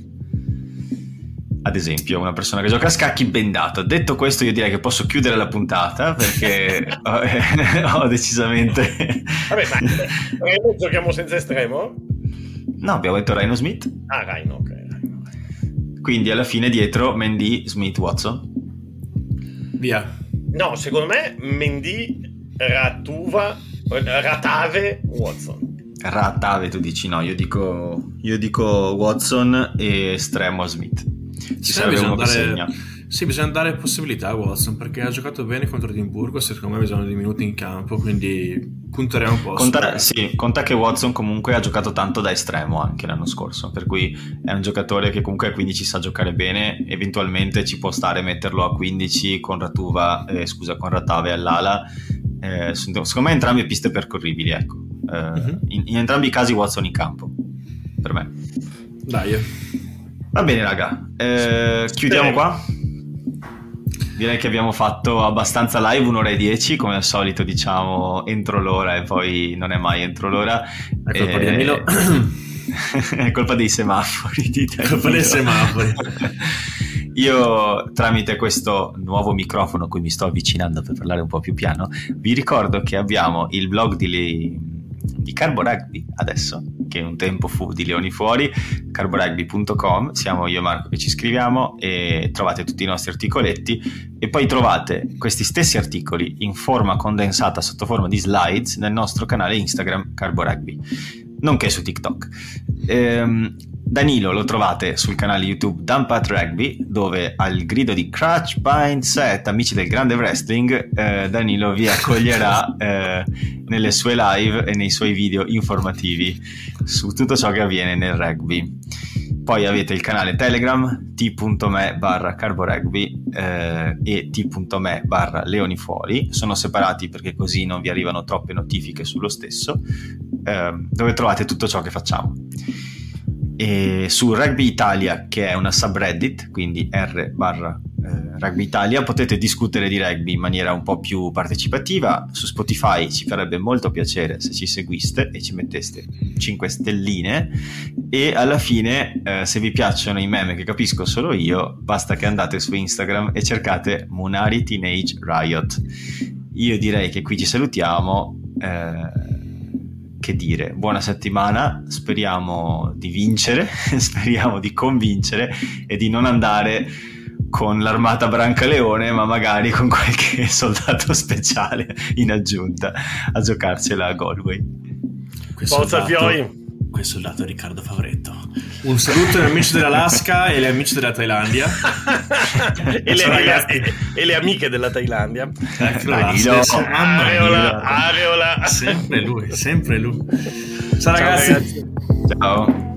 Ad esempio, una persona che gioca a scacchi bendato. Detto questo, io direi che posso chiudere la puntata perché ho, ho decisamente. Vabbè, ma Reno giochiamo senza estremo? No, abbiamo detto Rhino Smith. Ah, Rhino, ok. Rhino. Quindi alla fine dietro Mendy, Smith, Watson. Via. No, secondo me Mendy, Ratuva, Ratave, Watson. Rattave tu dici no, io dico, io dico Watson e estremo Smith. Ci sarebbe uno che segna. Sì, bisogna dare possibilità a Watson perché ha giocato bene contro Edimburgo. Secondo me ha bisogno di minuti in campo. Quindi punterei un po'. Conta, sì, conta che Watson comunque ha giocato tanto da estremo anche l'anno scorso, per cui è un giocatore che comunque a 15 sa giocare bene, eventualmente ci può stare metterlo a 15 con Ratuva, eh, scusa, con Ratave all'ala. Eh, secondo me entrambe piste percorribili, ecco. Eh, Mhm. in, in entrambi i casi Watson in campo, per me. Dai. Va bene raga, Eh, chiudiamo qua. Direi che abbiamo fatto abbastanza live, un'ora e dieci, come al solito diciamo entro l'ora e poi non è mai entro l'ora. È colpa di Eh, Danilo. è colpa dei semafori di È colpa dei semafori. Io tramite questo nuovo microfono a cui mi sto avvicinando per parlare un po' più piano, vi ricordo che abbiamo il blog di, di Carbo Rugby adesso, che un tempo fu di Leoni Fuori, carborugby.com, siamo io e Marco che ci scriviamo e trovate tutti i nostri articoletti. E poi trovate questi stessi articoli in forma condensata sotto forma di slides nel nostro canale Instagram Carbo Rugby, nonché su TikTok. Ehm, Danilo lo trovate sul canale YouTube Dumpat Rugby, dove al grido di Crutch Bind Set, amici del grande wrestling, eh, Danilo vi accoglierà eh, nelle sue live e nei suoi video informativi su tutto ciò che avviene nel rugby. Poi avete il canale Telegram t.me barra carborugby eh, e t.me barra leonifuori. Sono separati perché così non vi arrivano troppe notifiche sullo stesso, eh, dove trovate tutto ciò che facciamo. E su Rugby Italia, che è una subreddit, quindi r barra eh, Rugby Italia, potete discutere di rugby in maniera un po' più partecipativa. Su Spotify ci farebbe molto piacere se ci seguiste e ci metteste 5 stelline. E alla fine, eh, se vi piacciono i meme che capisco solo io, basta che andate su Instagram e cercate Munari Teenage Riot. Io direi che qui ci salutiamo. eh, che dire, buona settimana, speriamo di vincere, speriamo di convincere e di non andare con l'armata Brancaleone, ma magari con qualche soldato speciale in aggiunta a giocarcela a Galway. Forza soldato- Fioi! Quel soldato Riccardo Favretto. Un saluto agli amici dell'Alaska e agli amici della Thailandia. e, le, Ciao, ragazzi. e- e le amiche della Thailandia. Ecco là, mamma Areola, areola. Sempre lui, sempre lui. Ciao, Ciao ragazzi. ragazzi. Ciao.